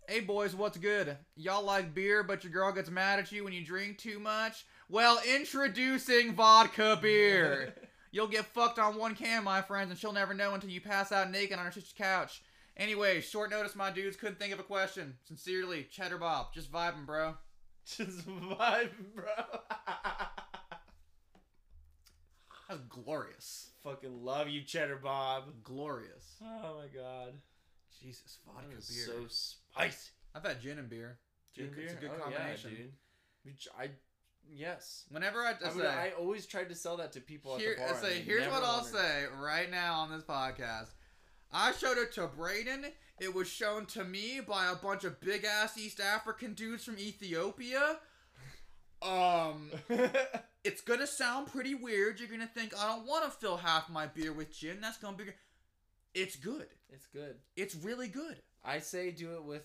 Hey boys, what's good? Y'all like beer, but your girl gets mad at you when you drink too much? Well, introducing vodka beer. You'll get fucked on one can, my friends, and she'll never know until you pass out naked on her sister's couch. Anyway, short notice, my dudes couldn't think of a question. Sincerely, Cheddar Bob, just vibing, bro. Just vibing, bro. Glorious, Fucking love you, Cheddar Bob. glorious. Oh my god. Jesus, vodka is beer. so spicy. I've had gin and beer. Gin It's beer? a good Oh, yeah, combination. dude. I, yes. Whenever I, I I, say, I always tried to sell that to people Here, at the bar. I say, here's what I'll say right now on this podcast. I showed it to Braden. It was shown to me by a bunch of big ass East African dudes from Ethiopia. Um, it's gonna sound pretty weird. You're gonna think I don't want to fill half my beer with gin. That's gonna be. It's good. it's good. It's really good. I say do it with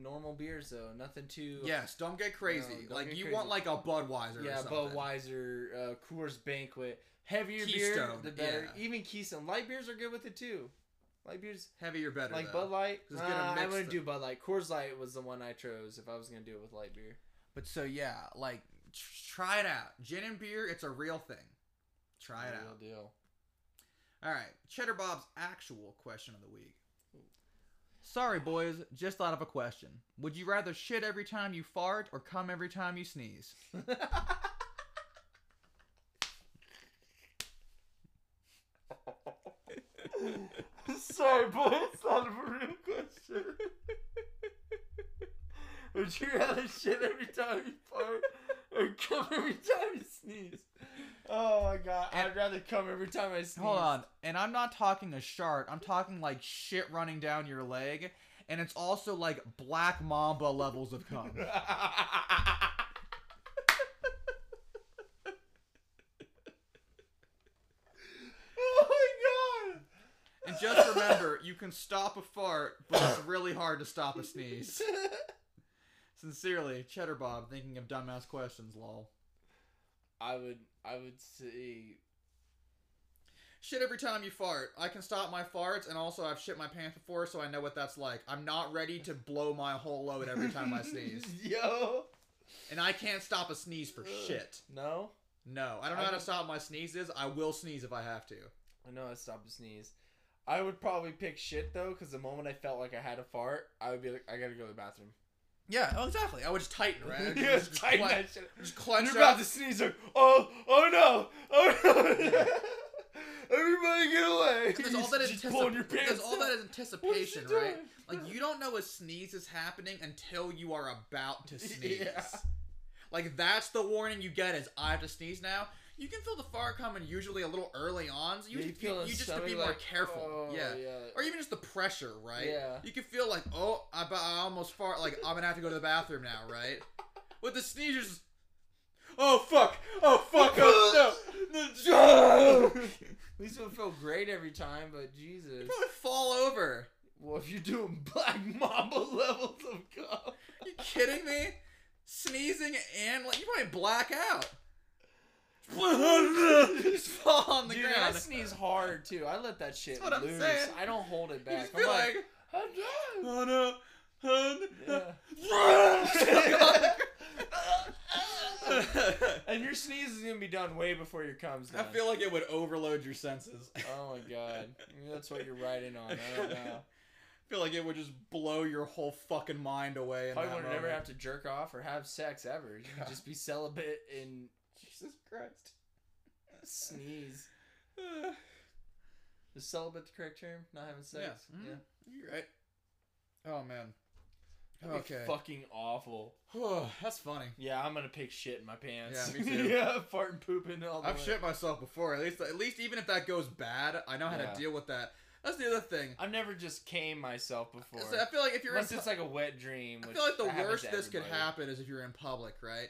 normal beers though. Nothing too. Yes, don't get crazy. No, don't like get you crazy. want like a Budweiser. Yeah, or something. Budweiser, uh, Coors Banquet, heavier beer, the better. yeah. Even Keystone, light beers are good with it too. Light beers, Heavier, better. like though. Bud Light. 'Cause it's gonna Nah, I wouldn't the- do Bud Light. Coors Light was the one I chose if I was gonna do it with light beer. But so yeah, like try it out. Gin and beer, it's a real thing. Try it Real out. deal. All right, Cheddar Bob's actual question of the week. Sorry, boys, just thought of a question. Would you rather shit every time you fart or come every time you sneeze? Sorry, boys, not a real question. Would you rather shit every time you fart or come every time you sneeze? Oh my god, I'd rather come every time I sneeze. Hold on, and I'm not talking a shart. I'm talking like shit running down your leg, and it's also like black mamba levels of cum. oh my god! And just remember, you can stop a fart, but it's really hard to stop a sneeze. Sincerely, Cheddar Bob, thinking of dumbass questions, lol. I would, I would say, Shit every time you fart. I can stop my farts, and also I've shit my pants before, so I know what that's like. I'm not ready to blow my whole load every time I sneeze. Yo. And I can't stop a sneeze for shit. No, No, I don't know I how to stop my sneezes. I will sneeze if I have to. I know I stop to sneeze. I would probably pick shit though, because the moment I felt like I had a fart, I would be like, I gotta go to the bathroom. Yeah, oh, exactly. I would just tighten, right? I'd yeah, just, tighten cle- that shit. just clench You're about up. to sneeze. Like, oh, oh no, oh no! Everybody get away! There's all that anticip- There's all that anticipation, What is she right? Like you don't know a sneeze is happening until you are about to sneeze. Yeah. Like that's the warning you get is I have to sneeze now. You can feel the fart coming usually a little early on, so you, Yeah, just, feel you, the just have to be more like, careful. oh, yeah. yeah. Or even just the pressure, right? Yeah. You can feel like, oh, I, I almost fart. Like I'm gonna have to go to the bathroom now, right? With the sneeze, you're oh fuck, oh fuck, oh no. At least it would feel great every time, but Jesus. You probably fall over. Well, if you're doing Black Mamba levels of cum. you kidding me? Sneezing and like you probably black out. Just fall on the Dude, I sneeze hard too. I let that shit That's what I'm loose. saying. I don't hold it You back. just I'm feel like, like, I'm done. oh no, and your sneeze is gonna be done way before your comes I feel like it would overload your senses. Oh my god, Maybe that's what you're riding on. I don't know. I feel like it would just blow your whole fucking mind away. In Probably would never have to jerk off or have sex ever. You could just be celibate and Jesus Christ. sneeze. Is celibate the correct term? Not having sex? Yeah. Mhm. Yeah. You're right. Oh man. That'd be Okay. fucking awful. That's funny. Yeah, I'm gonna pick shit in my pants. Yeah, me too. yeah, farting, pooping, all the I've way. shit myself before. At least, at least, even if that goes bad, I know how Yeah. to deal with that. That's the other thing. I've never just came myself before. So I feel like if you're in, Unless pu- it's like a wet dream. I feel like the worst this could happen is if you're in public, right?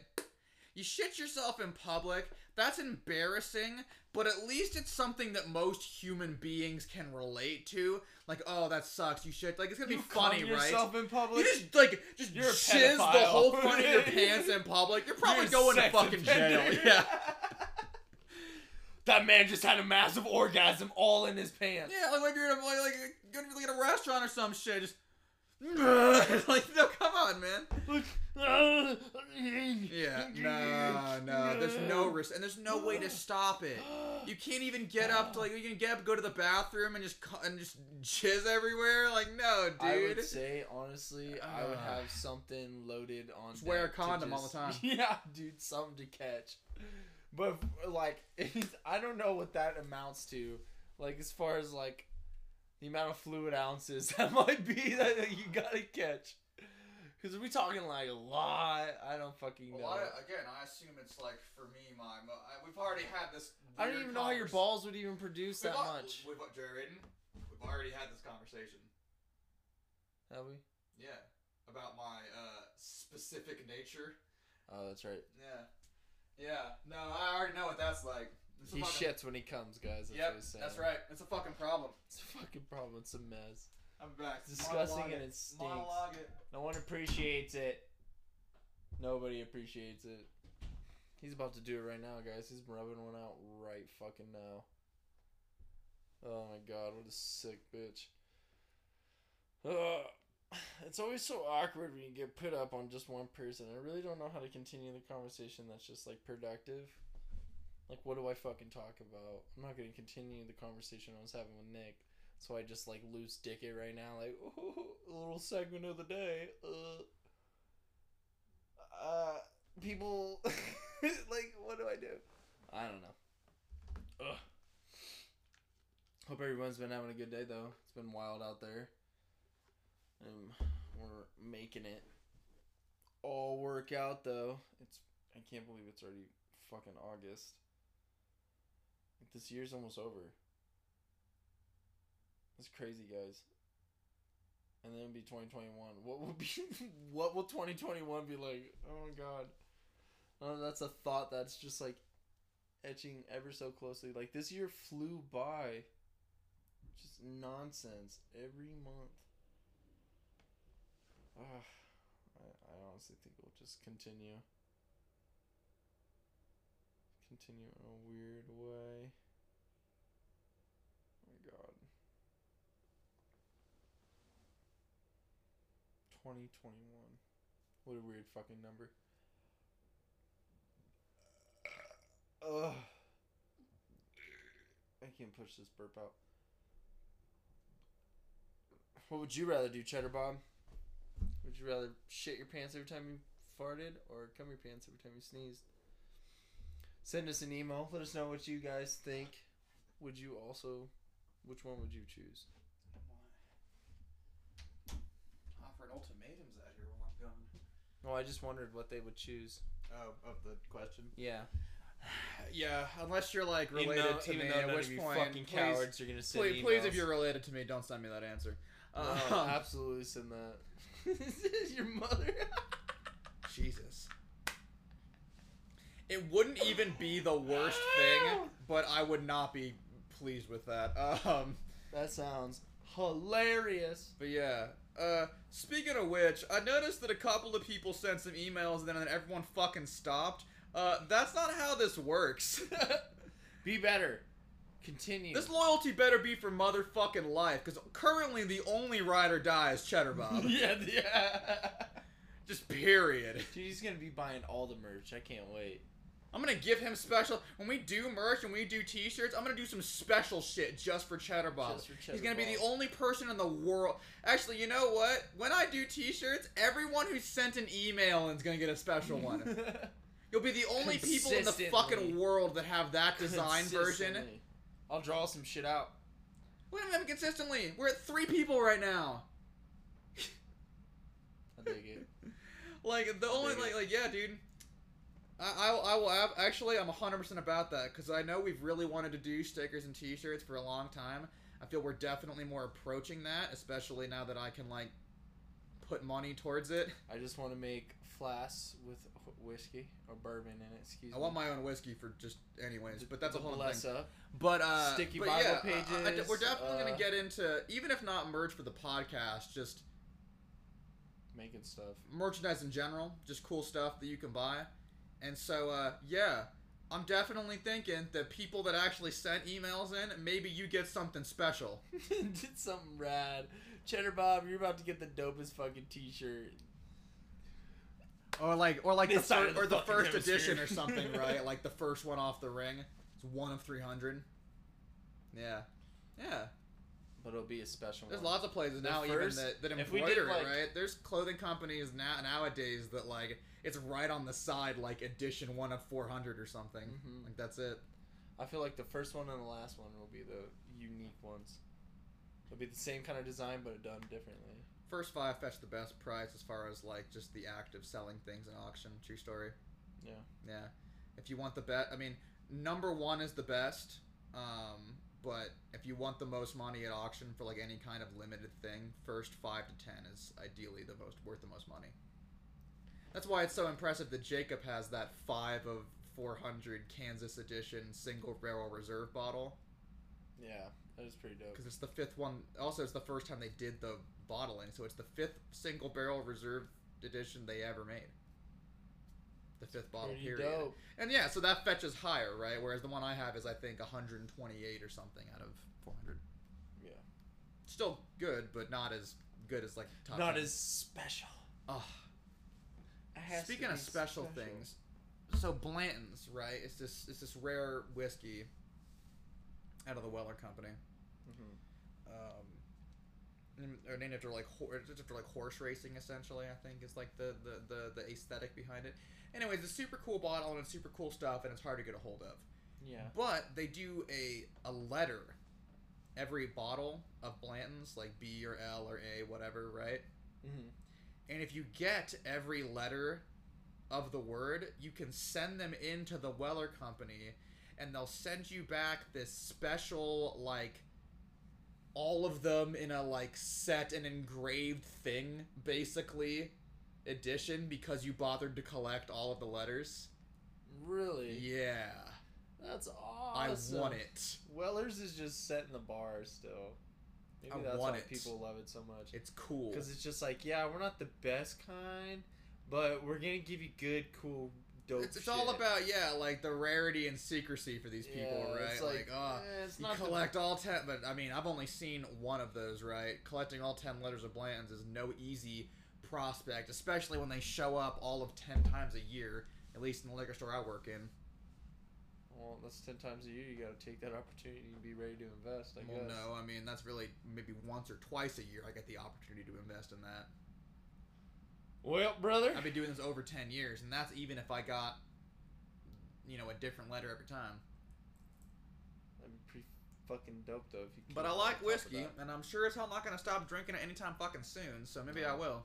You shit yourself in public. That's embarrassing, but at least it's something that most human beings can relate to. Like, oh, that sucks. You shit. Like, it's gonna You be funny, cum right? yourself in You public. just like just You're the whole front of your pants in public. You're probably You're going to fucking jail. Yeah. That man just had a massive orgasm all in his pants. Yeah, like, like you're in a, like, like like at a restaurant or some shit. Just like no, come on, man. Yeah, no, no. There's no risk, and there's no way to stop it. You can't even get up to like you can get up, go to the bathroom, and just and just jizz everywhere. Like no, dude. I would say honestly, I would have something loaded on. Just wear a condom all the time. Yeah, dude, something to catch. But like, I don't know what that amounts to. Like as far as like the amount of fluid ounces that might be that you gotta catch. Because we talking like a lot. I don't fucking know. Well, I, again, I assume it's like for me, my mo- I, we've already had this. I don't even know how your balls would even produce We've that al- much. We've, Jared, we've already had this conversation. Have we? Yeah, about my uh, specific nature. Oh, that's right. Yeah, yeah. No, I already know what that's like. It's a He fucking- shits when he comes, guys. That's Yep, what he's saying. that's right. It's a fucking problem. It's a fucking problem. It's a mess. I'm back. It's disgusting Monologue and it. it stinks. Monologue it. No one appreciates it. Nobody appreciates it. He's about to do it right now, guys. He's rubbing one out right fucking now. Oh my god, what a sick bitch. Ugh. It's always so awkward when you get put up on just one person. I really don't know how to continue the conversation that's just like productive. Like, what do I fucking talk about? I'm not gonna continue the conversation I was having with Nick. So I just like loose dick it right now, like a little segment of the day. Uh, uh people like what do I do? I don't know. Ugh. Hope everyone's been having a good day though. It's been wild out there. Um, we're making it all work out though. It's I can't believe it's already fucking August. This year's almost over. That's crazy, guys. And then it'll be 2021. What will be? what will 2021 be like? Oh my god. Oh, that's a thought that's just like etching ever so closely. Like this year flew by. Just nonsense every month. Ugh. I, I honestly think it'll just continue. Continue in a weird way. Oh my god. 2021. What a weird fucking number. Ugh. I can't push this burp out. What would you rather do, Cheddar Bob? Would you rather shit your pants every time you farted or cum your pants every time you sneezed? Send us an email. Let us know what you guys think. Would you also, which one would you choose? Offering ultimatums out here while I'm gone. Well, I just wondered what they would choose. Oh, of the question. Yeah. Yeah, unless you're like related though- to me, at which point, fucking please, cowards are gonna send please, please, if you're related to me, don't send me that answer. No, Um, absolutely send that. Your mother. Jesus. It wouldn't even be the worst thing, but I would not be pleased with that. Um, that sounds hilarious. but yeah. Uh, speaking of which, I noticed that a couple of people sent some emails and then everyone fucking stopped. Uh, that's not how this works. Be better. Continue. this loyalty better be for motherfucking life, because currently the only ride or die is Cheddar Bob. yeah, yeah. Just period. Dude, he's gonna be buying all the merch. I can't wait. I'm gonna give him special when we do merch and we do T-shirts. I'm gonna do some special shit just for Cheddar Bob. Just for He's gonna be the only person in the world. Actually, you know what? When I do T-shirts, everyone who sent an email is gonna get a special one. You'll be the only people in the fucking world that have that design version. I'll draw some shit out. Look at them consistently. We're at three people right now. I dig it. Like the only like it. like yeah, dude. I I, will- I will have, actually I'm 100% about that because I know we've really wanted to do stickers and T-shirts for a long time. I feel we're definitely more approaching that, especially now that I can like put money towards it. I just want to make flasks with whiskey or bourbon in it. Excuse I me. I want my own whiskey for just anyways, but that's a whole bless thing. But uh, Sticky but Bible yeah, I- I- I- pages, we're definitely uh, gonna get into even if not merch for the podcast, just Making stuff. merchandise in general, just cool stuff that you can buy. And so, uh, yeah, I'm definitely thinking that people that actually sent emails in, maybe you get something special. Did something rad. Cheddar Bob, you're about to get the dopest fucking T-shirt. Or like, or like the, fir- the or the first edition or something, right? Like the first one off the ring. It's one of three hundred. Yeah, yeah. But it'll be a special one. There's one. lots of places The now first- even that, that embroider did, it, like- right? There's clothing companies now nowadays that like it's right on the side, like edition one of four hundred or something. Mhm. Like that's it. I feel like the first one and the last one will be the unique ones. It'll be the same kind of design, but done differently. First five fetch the best price as far as like just the act of selling things in auction. True story. Yeah. Yeah. If you want the bet, I mean, number one is the best. Um, but if you want the most money at auction for like any kind of limited thing, first five to ten is ideally the most worth the most money. That's why it's so impressive that Jacob has that five of four hundred Kansas edition single barrel reserve bottle Yeah, that is pretty dope. because it's the fifth one. Also, it's the first time they did the bottling, so it's the fifth single barrel reserve edition they ever made. The fifth bottle Pretty period. dope. And yeah, so that fetches higher, right? Whereas the one I have is I think 128 or something out of 400. Yeah. Still good, but not as good as like top. Not 10. as special. Oh. It has to Speaking of be special, things, so Blanton's, right? It's this it's this rare whiskey out of the Weller Company. Mhm. Um, and they're named after like hor- it's after like horse racing essentially. I think is like the, the the the aesthetic behind it. Anyways, it's a super cool bottle and it's super cool stuff, and it's hard to get a hold of. Yeah. But they do a a letter every bottle of Blanton's, like B or L or A, whatever, right? hmm And if you get every letter of the word, you can send them into the Weller Company, and they'll send you back this special like all of them in a like set and engraved thing, basically edition because you bothered to collect all of the letters. Really? Yeah, That's awesome. I want it. Weller's is just setting the bar still. Maybe I that's want why it. people love it so much. It's cool. Because it's just like, yeah, we're not the best kind, but we're gonna give you good, cool, dope. It's, it's all about yeah, like the rarity and secrecy for these people, Yeah, right? it's Like, like, oh, eh, it's you not the- collect all ten, but I mean, I've only seen one of those, right? Collecting all ten letters of Blanton's is no easy prospect, especially when they show up all of ten times a year, at least in the liquor store I work in. Well, that's ten times a year. You gotta take that opportunity and be ready to invest. I well, guess. no, I mean that's really maybe once or twice a year I get the opportunity to invest in that. Well, brother. I've been doing this over ten years, and that's even if I got, you know, a different letter every time. That'd be pretty fucking dope though if you. But I like whiskey, and I'm sure as hell not gonna stop drinking it anytime fucking soon. So maybe I will.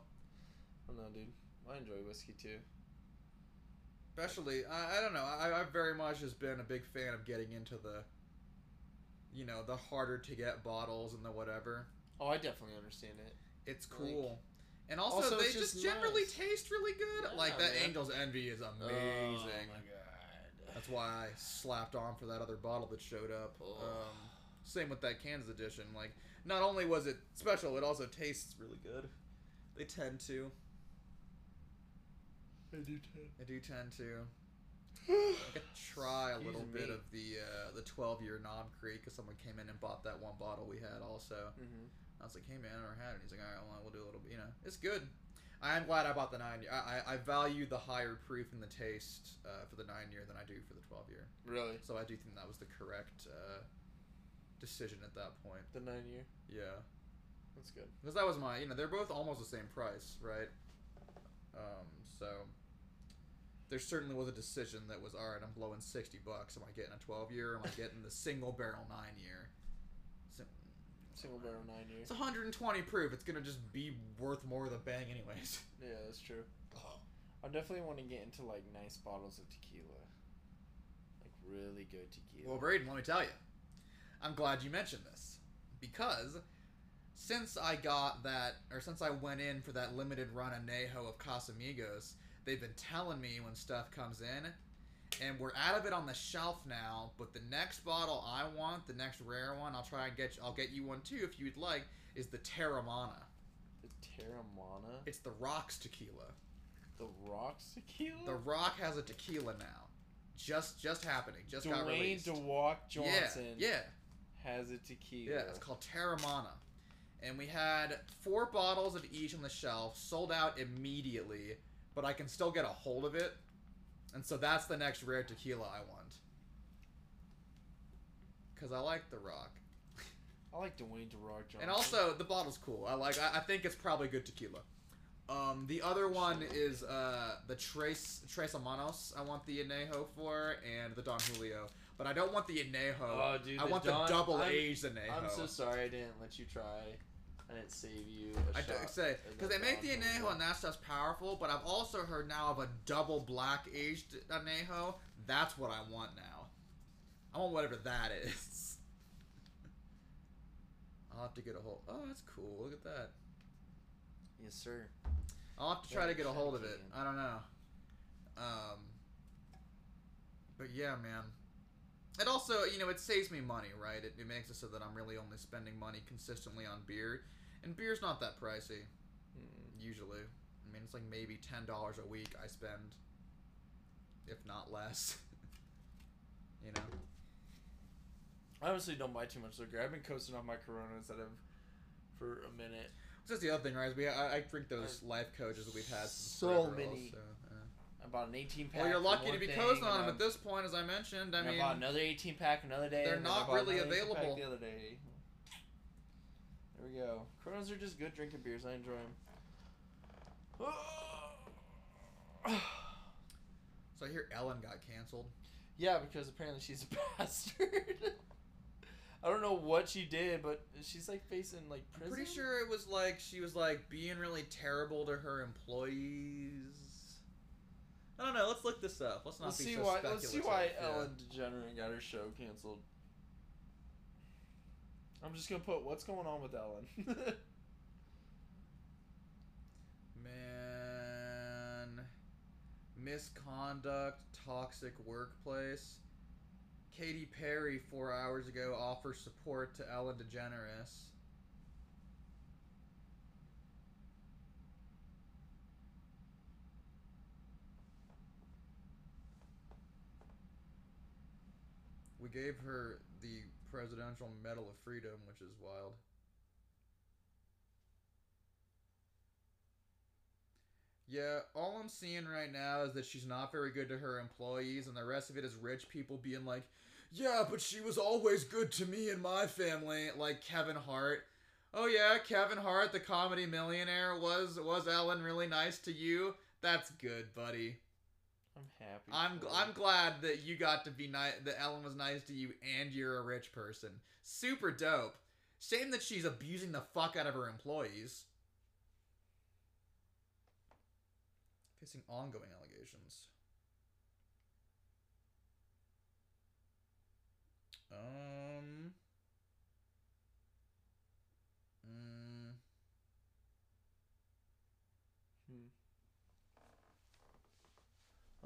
I don't know, dude. I enjoy whiskey too. Especially, I, I don't know. I, I very much has been a big fan of getting into the, you know, the harder to get bottles and the whatever. Oh, I definitely understand it. It's Like- cool. and also, Also, they just just generally nice. taste really good. Yeah, like that man. Angel's Envy is amazing. Oh my god. That's why I slapped on for that other bottle that showed up. Oh. Um, same with that Kansas edition. Like, not only was it special, it also tastes really good. They tend to. I do too. They do tend to. I could try a Excuse little bit of the uh, the 12 year Knob Creek because someone came in and bought that one bottle we had also. Mm-hmm. I was like, hey man, I never had it. He's like, all right, well, we'll do a little bit. You know, it's good. I am glad I bought the nine year. I, I, I value the higher proof and the taste uh, for the nine year than I do for the 12 year. Really? So I do think that was the correct uh, decision at that point. The nine year? Yeah, That's good. because that was my. You know, they're both almost the same price, right? Um, so there certainly was a decision that was all right. I'm blowing sixty bucks. Am I getting a 12 year? Or am I getting the single barrel nine year? So, Single barrel nine year. It's 120 proof. It's gonna just be worth more of the bang, anyways. Yeah, that's true. I definitely want to get into like nice bottles of tequila. Like really good tequila. Well, Braden, let me tell you, I'm glad you mentioned this because since I got that, or since I went in for that limited run of Anejo of Casamigos, they've been telling me when stuff comes in, and we're out of it on the shelf now. But the next bottle I want, the next rare one, I'll try and get. You, I'll get you one too if you'd like. Is the Teremana? the Teremana, It's the Rocks tequila. the Rocks tequila. The Rock has a tequila now. just just happening, just got released. Dwayne. The Rock Johnson Yeah, yeah, has a tequila. yeah. It's called Teremana, and we had four bottles of each on the shelf, sold out immediately. But I can still get a hold of it, and so that's the next rare tequila I want. Cause I like The Rock, I like Dwayne The Rock Johnson. and also the bottle's cool. I like. I, I think it's probably good tequila. Um, the other one is uh, the Trace Tres Hermanos. I want the Anejo for, and the Don Julio. But I don't want the Anejo. Oh, dude, I the want the double I'm- aged Anejo. I'm so sorry I didn't let you try. I didn't save you. a I shot say of because they make the anejo and that stuff's powerful, but I've also heard now of a double black aged anejo. That's what I want now. I want whatever that is. I'll have to get a hold. Oh, that's cool. Look at that. Yes, sir. I'll have to try Yeah, to get a hold of it. I don't know. Um. But yeah, man. It also, you know, it saves me money, right? It, it makes it so that I'm really only spending money consistently on beer, and beer's not that pricey Mm. usually. I mean, it's like maybe ten dollars a week I spend, if not less. you know. I honestly don't buy too much liquor. I've been coasting off my Coronas that have for a minute. That's the other thing, right? We I, I drink those life coaches that we've had since So forever many. also, yeah. I bought an 18 pack. Well, you're lucky to be coasting on them at this point, as I mentioned. I mean, I bought another 18 pack another day. they're and then I not really another 18 pack available. The other day. There we go. Coronas are just good drinking beers. I enjoy them. so I hear Ellen got canceled. yeah, because apparently she's a bastard. I don't know what she did, but she's like facing like I'm pretty sure it was like she was like being really terrible to her employees. I don't know. Let's look this up. Let's not Let's be see so why. Let's see why Yeah. Ellen DeGeneres got her show canceled. I'm just gonna put what's going on with Ellen. Man, misconduct, toxic workplace. Katy Perry four hours ago offers support to Ellen DeGeneres. We gave her the Presidential Medal of Freedom, which is wild. Yeah, all I'm seeing right now is that she's not very good to her employees, and the rest of it is rich people being like, yeah, but she was always good to me and my family, like Kevin Hart. Oh yeah, Kevin Hart, the comedy millionaire, was was Ellen really nice to you? That's good, buddy. I'm happy. I'm gl- I'm glad that you got to be nice, that Ellen was nice to you, and you're a rich person. Super dope. Shame that she's abusing the fuck out of her employees. Facing ongoing allegations. Um. Mm, Hmm.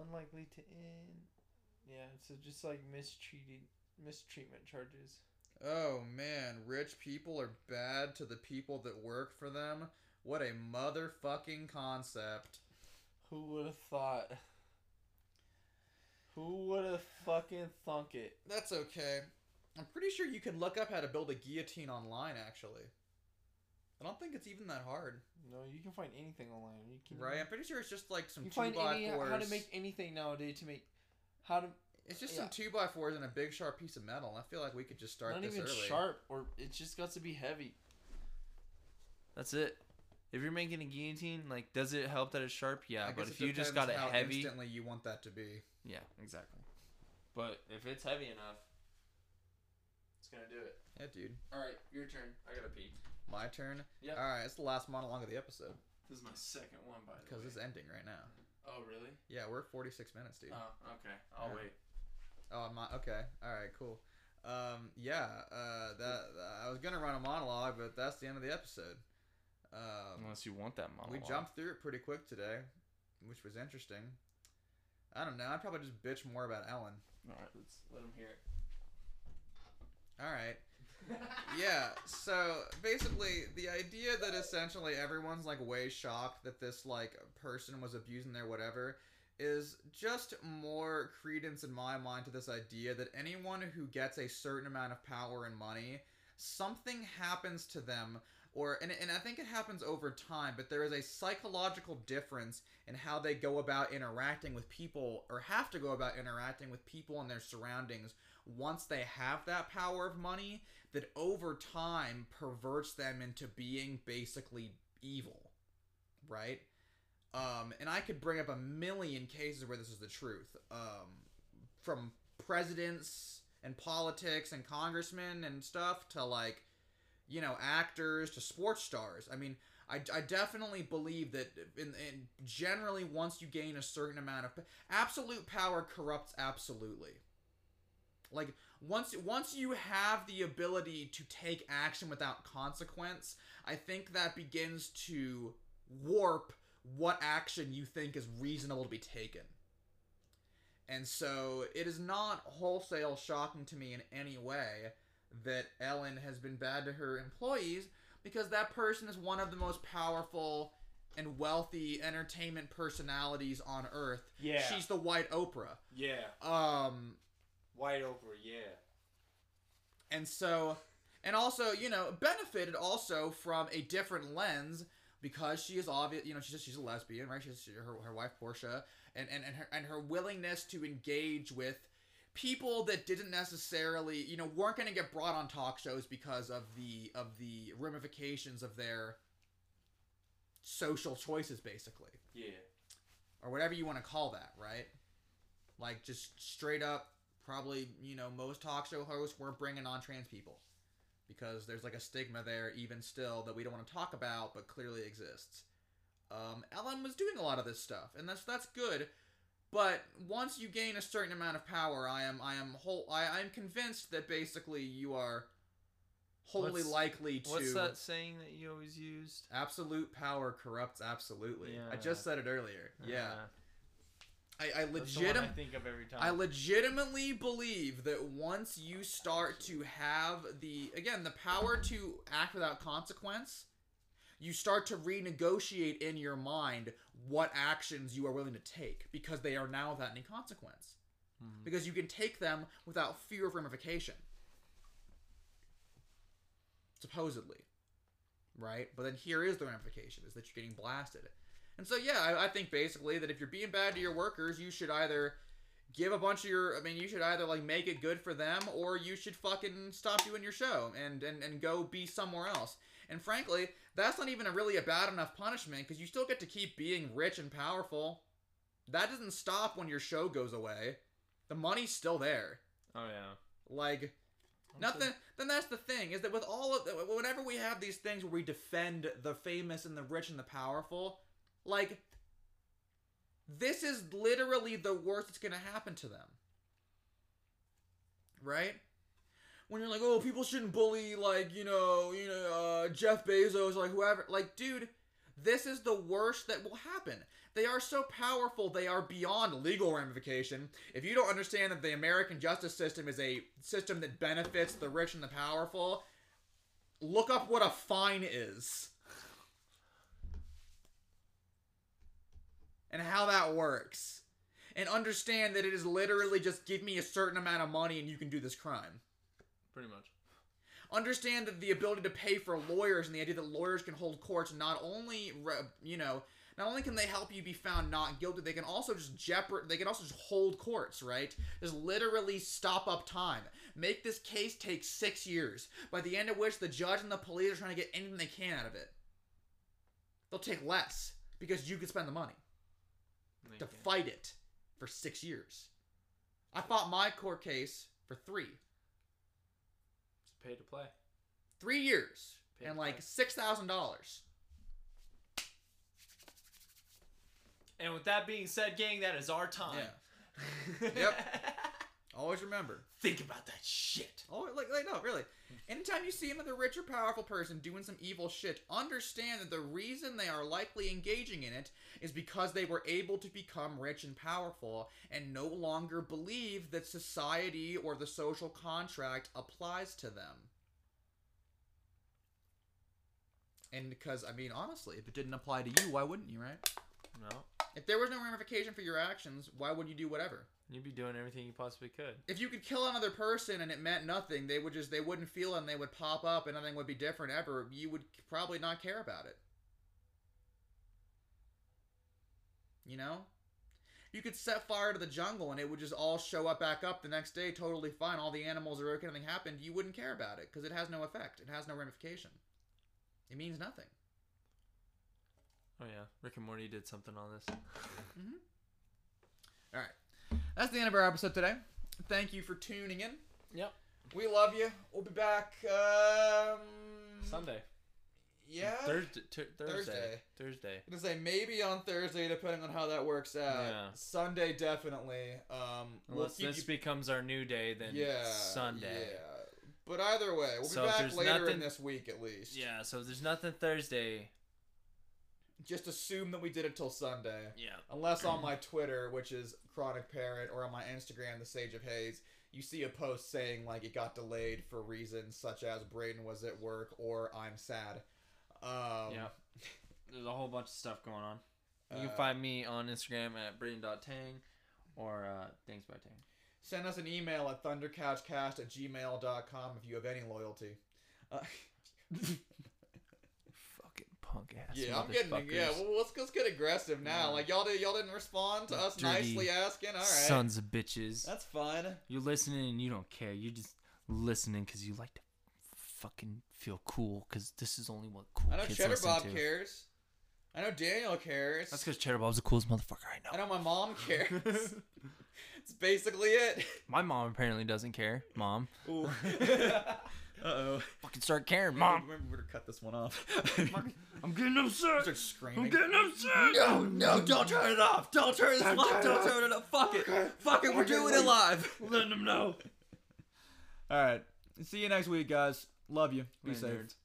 Unlikely to end. Yeah, so just like mistreated, mistreatment charges. oh man, rich people are bad to the people that work for them. What a motherfucking concept. Who would have thought? Who would have fucking thunk it? That's okay. I'm pretty sure you can look up how to build a guillotine online, actually. I don't think it's even that hard, No, you can find anything online. You can right? I'm pretty sure it's just like some You two find by any fours. how to make anything nowadays to make how to It's just yeah. some two by fours and a big sharp piece of metal. I feel like we could just start not this even early. sharp or it just got to be heavy. That's it. If you're making a guillotine, like, does it help that it's sharp? Yeah, I but if you just got it how heavy, instantly you want that to be. yeah, exactly. But if it's heavy enough, it's gonna do it. Yeah, dude. All right, your turn. I gotta pee. My turn. Yeah. All right, it's the last monologue of the episode This is my second one, by the way. because it's ending right now. Oh, really? Yeah, we're 46 minutes, dude. Oh, okay. I'll Yeah. wait. Oh, my okay. All right, cool. Um, yeah. Uh, that I was gonna run a monologue, but that's the end of the episode. Um, Unless you want that monologue. we jumped through it pretty quick today, which was interesting. I don't know. I'd probably just bitch more about Ellen. All right, let's let him hear it. All right. Yeah. So basically, the idea that essentially everyone's like way shocked that this like person was abusing their whatever is just more credence in my mind to this idea that anyone who gets a certain amount of power and money, something happens to them or and, and I think it happens over time, but there is a psychological difference in how they go about interacting with people or have to go about interacting with people in their surroundings once they have that power of money that over time perverts them into being basically evil. Right? Um, and I could bring up a million cases where this is the truth. Um, from presidents and politics and congressmen and stuff to like you know, actors to sports stars. I mean, I, I definitely believe that in, in generally once you gain a certain amount of absolute power corrupts absolutely. Like once once you have the ability to take action without consequence, I think that begins to warp what action you think is reasonable to be taken. And so it is not wholesale shocking to me in any way that Ellen has been bad to her employees because that person is one of the most powerful and wealthy entertainment personalities on earth. Yeah. She's the white Oprah. Yeah. Um White Oprah, yeah. and so and also, you know, benefited also from a different lens because she is obvious, you know, she's she's a lesbian, right? She's her, her wife Portia and and and her and her willingness to engage with people that didn't necessarily, you know, weren't going to get brought on talk shows because of the of the ramifications of their social choices basically Yeah. or whatever you want to call that, right? Like just straight up probably, you know, most talk show hosts weren't bringing on trans people because there's like a stigma there even still that we don't want to talk about but clearly exists. Um, Ellen was doing a lot of this stuff and that's that's good but once you gain a certain amount of power, I am I am whole I I'm convinced that basically you are wholly What's- likely to What's that saying that you always used? absolute power corrupts absolutely. I just said it earlier. Yeah. Uh, I, I that's the one legitim I think of every time. I legitimately believe that once you start to have the again the power to act without consequence, you start to renegotiate in your mind what actions you are willing to take because they are now without any consequence. Mhm. Because you can take them without fear of ramification. Supposedly. Right? But then here is the ramification is that you're getting blasted. And so yeah, I, I think basically that if you're being bad to your workers, you should either give a bunch of your I mean you should either like make it good for them or you should fucking stop doing your show and and, and go be somewhere else. And frankly, that's not even a really a bad enough punishment because you still get to keep being rich and powerful. That doesn't stop when your show goes away. The money's still there. oh yeah. Like nothing. Then that's the thing is that with all of whenever we have these things where we defend the famous and the rich and the powerful, like this is literally the worst that's gonna happen to them. Right? When you're like, oh, people shouldn't bully like you know, you know, uh, Jeff Bezos, like whoever. Like, dude, this is the worst that will happen. They are so powerful, they are beyond legal ramification. If you don't understand that the American justice system is a system that benefits the rich and the powerful, look up what a fine is. And how that works. And understand that it is literally just give me a certain amount of money and you can do this crime. Pretty much. Understand that the ability to pay for lawyers and the idea that lawyers can hold courts not only, you know, not only can they help you be found not guilty, they can also just jeopard. They can also just hold courts, right? Just literally stop up time. Make this case take six years, by the end of which the judge and the police are trying to get anything they can out of it. They'll take less because you can spend the money They to fight it for six years. I fought my court case for three, Just pay to play. three years, Pay and like six thousand dollars. And with that being said, gang, that is our time. Yeah. Yep. Always remember. Think about that shit. Oh, like, like no, really. Anytime you see another rich or powerful person doing some evil shit, understand that the reason they are likely engaging in it is because they were able to become rich and powerful and no longer believe that society or the social contract applies to them. And because, I mean, honestly, if it didn't apply to you, why wouldn't you, right? No. If there was no ramification for your actions, why would you do whatever? You'd be doing everything you possibly could. If you could kill another person and it meant nothing, they would just they wouldn't feel and they would pop up and nothing would be different ever. You would probably not care about it. You know? You could set fire to the jungle and it would just all show up back up the next day totally fine. All the animals are okay, nothing happened. You wouldn't care about it because it has no effect. It has no ramification. It means nothing. Oh yeah, Rick and Morty did something on this. Mm-hmm. All right. That's the end of our episode today. Thank you for tuning in. Yep. We love you. We'll be back um Sunday. Yeah. Thursday. T- Thursday. Thursday. Thursday. I'm gonna say maybe on Thursday, depending on how that works out. Yeah. Sunday definitely. Um, we'll Unless this you. becomes our new day, then yeah. Sunday. Yeah. But either way, we'll So be back later in nothing- this week at least. Yeah. So if there's nothing Thursday. Just assume that we did it till Sunday. Yeah. Unless on my Twitter, which is Chronic Parrot, or on my Instagram, The Sage of Haze, you see a post saying like it got delayed for reasons such as Braden was at work or I'm sad. Um, Yeah. There's a whole bunch of stuff going on. You Uh, can find me on Instagram at braden.tang or uh, thanks by tang. Send us an email at thundercouchcast at gmail.com if you have any loyalty. Uh, punk ass. yeah, I'm getting yeah. Well, let's let's get aggressive now. Yeah. Like y'all did, y'all didn't respond to us Dirty nicely asking. All right, Sons of bitches. that's fine. You're listening and you don't care. You're just listening because you like to fucking feel cool because this is only what cool I know kids Cheddar Bob to. cares. I know Daniel cares. That's because Cheddar Bob's the coolest motherfucker I know. I know. know my mom cares. It's basically it. My mom apparently doesn't care. Mom, Ooh. Uh oh. fucking start caring. Mom, Remember to cut this one off. I'm getting upset. Start screaming. I'm getting upset. No, no, don't turn it off. Don't turn this live. Don't turn it off. Fuck it. Fuck it. We're doing it live. Letting them know. All right. See you next week, guys. Love you. Be Later, safe. nerds.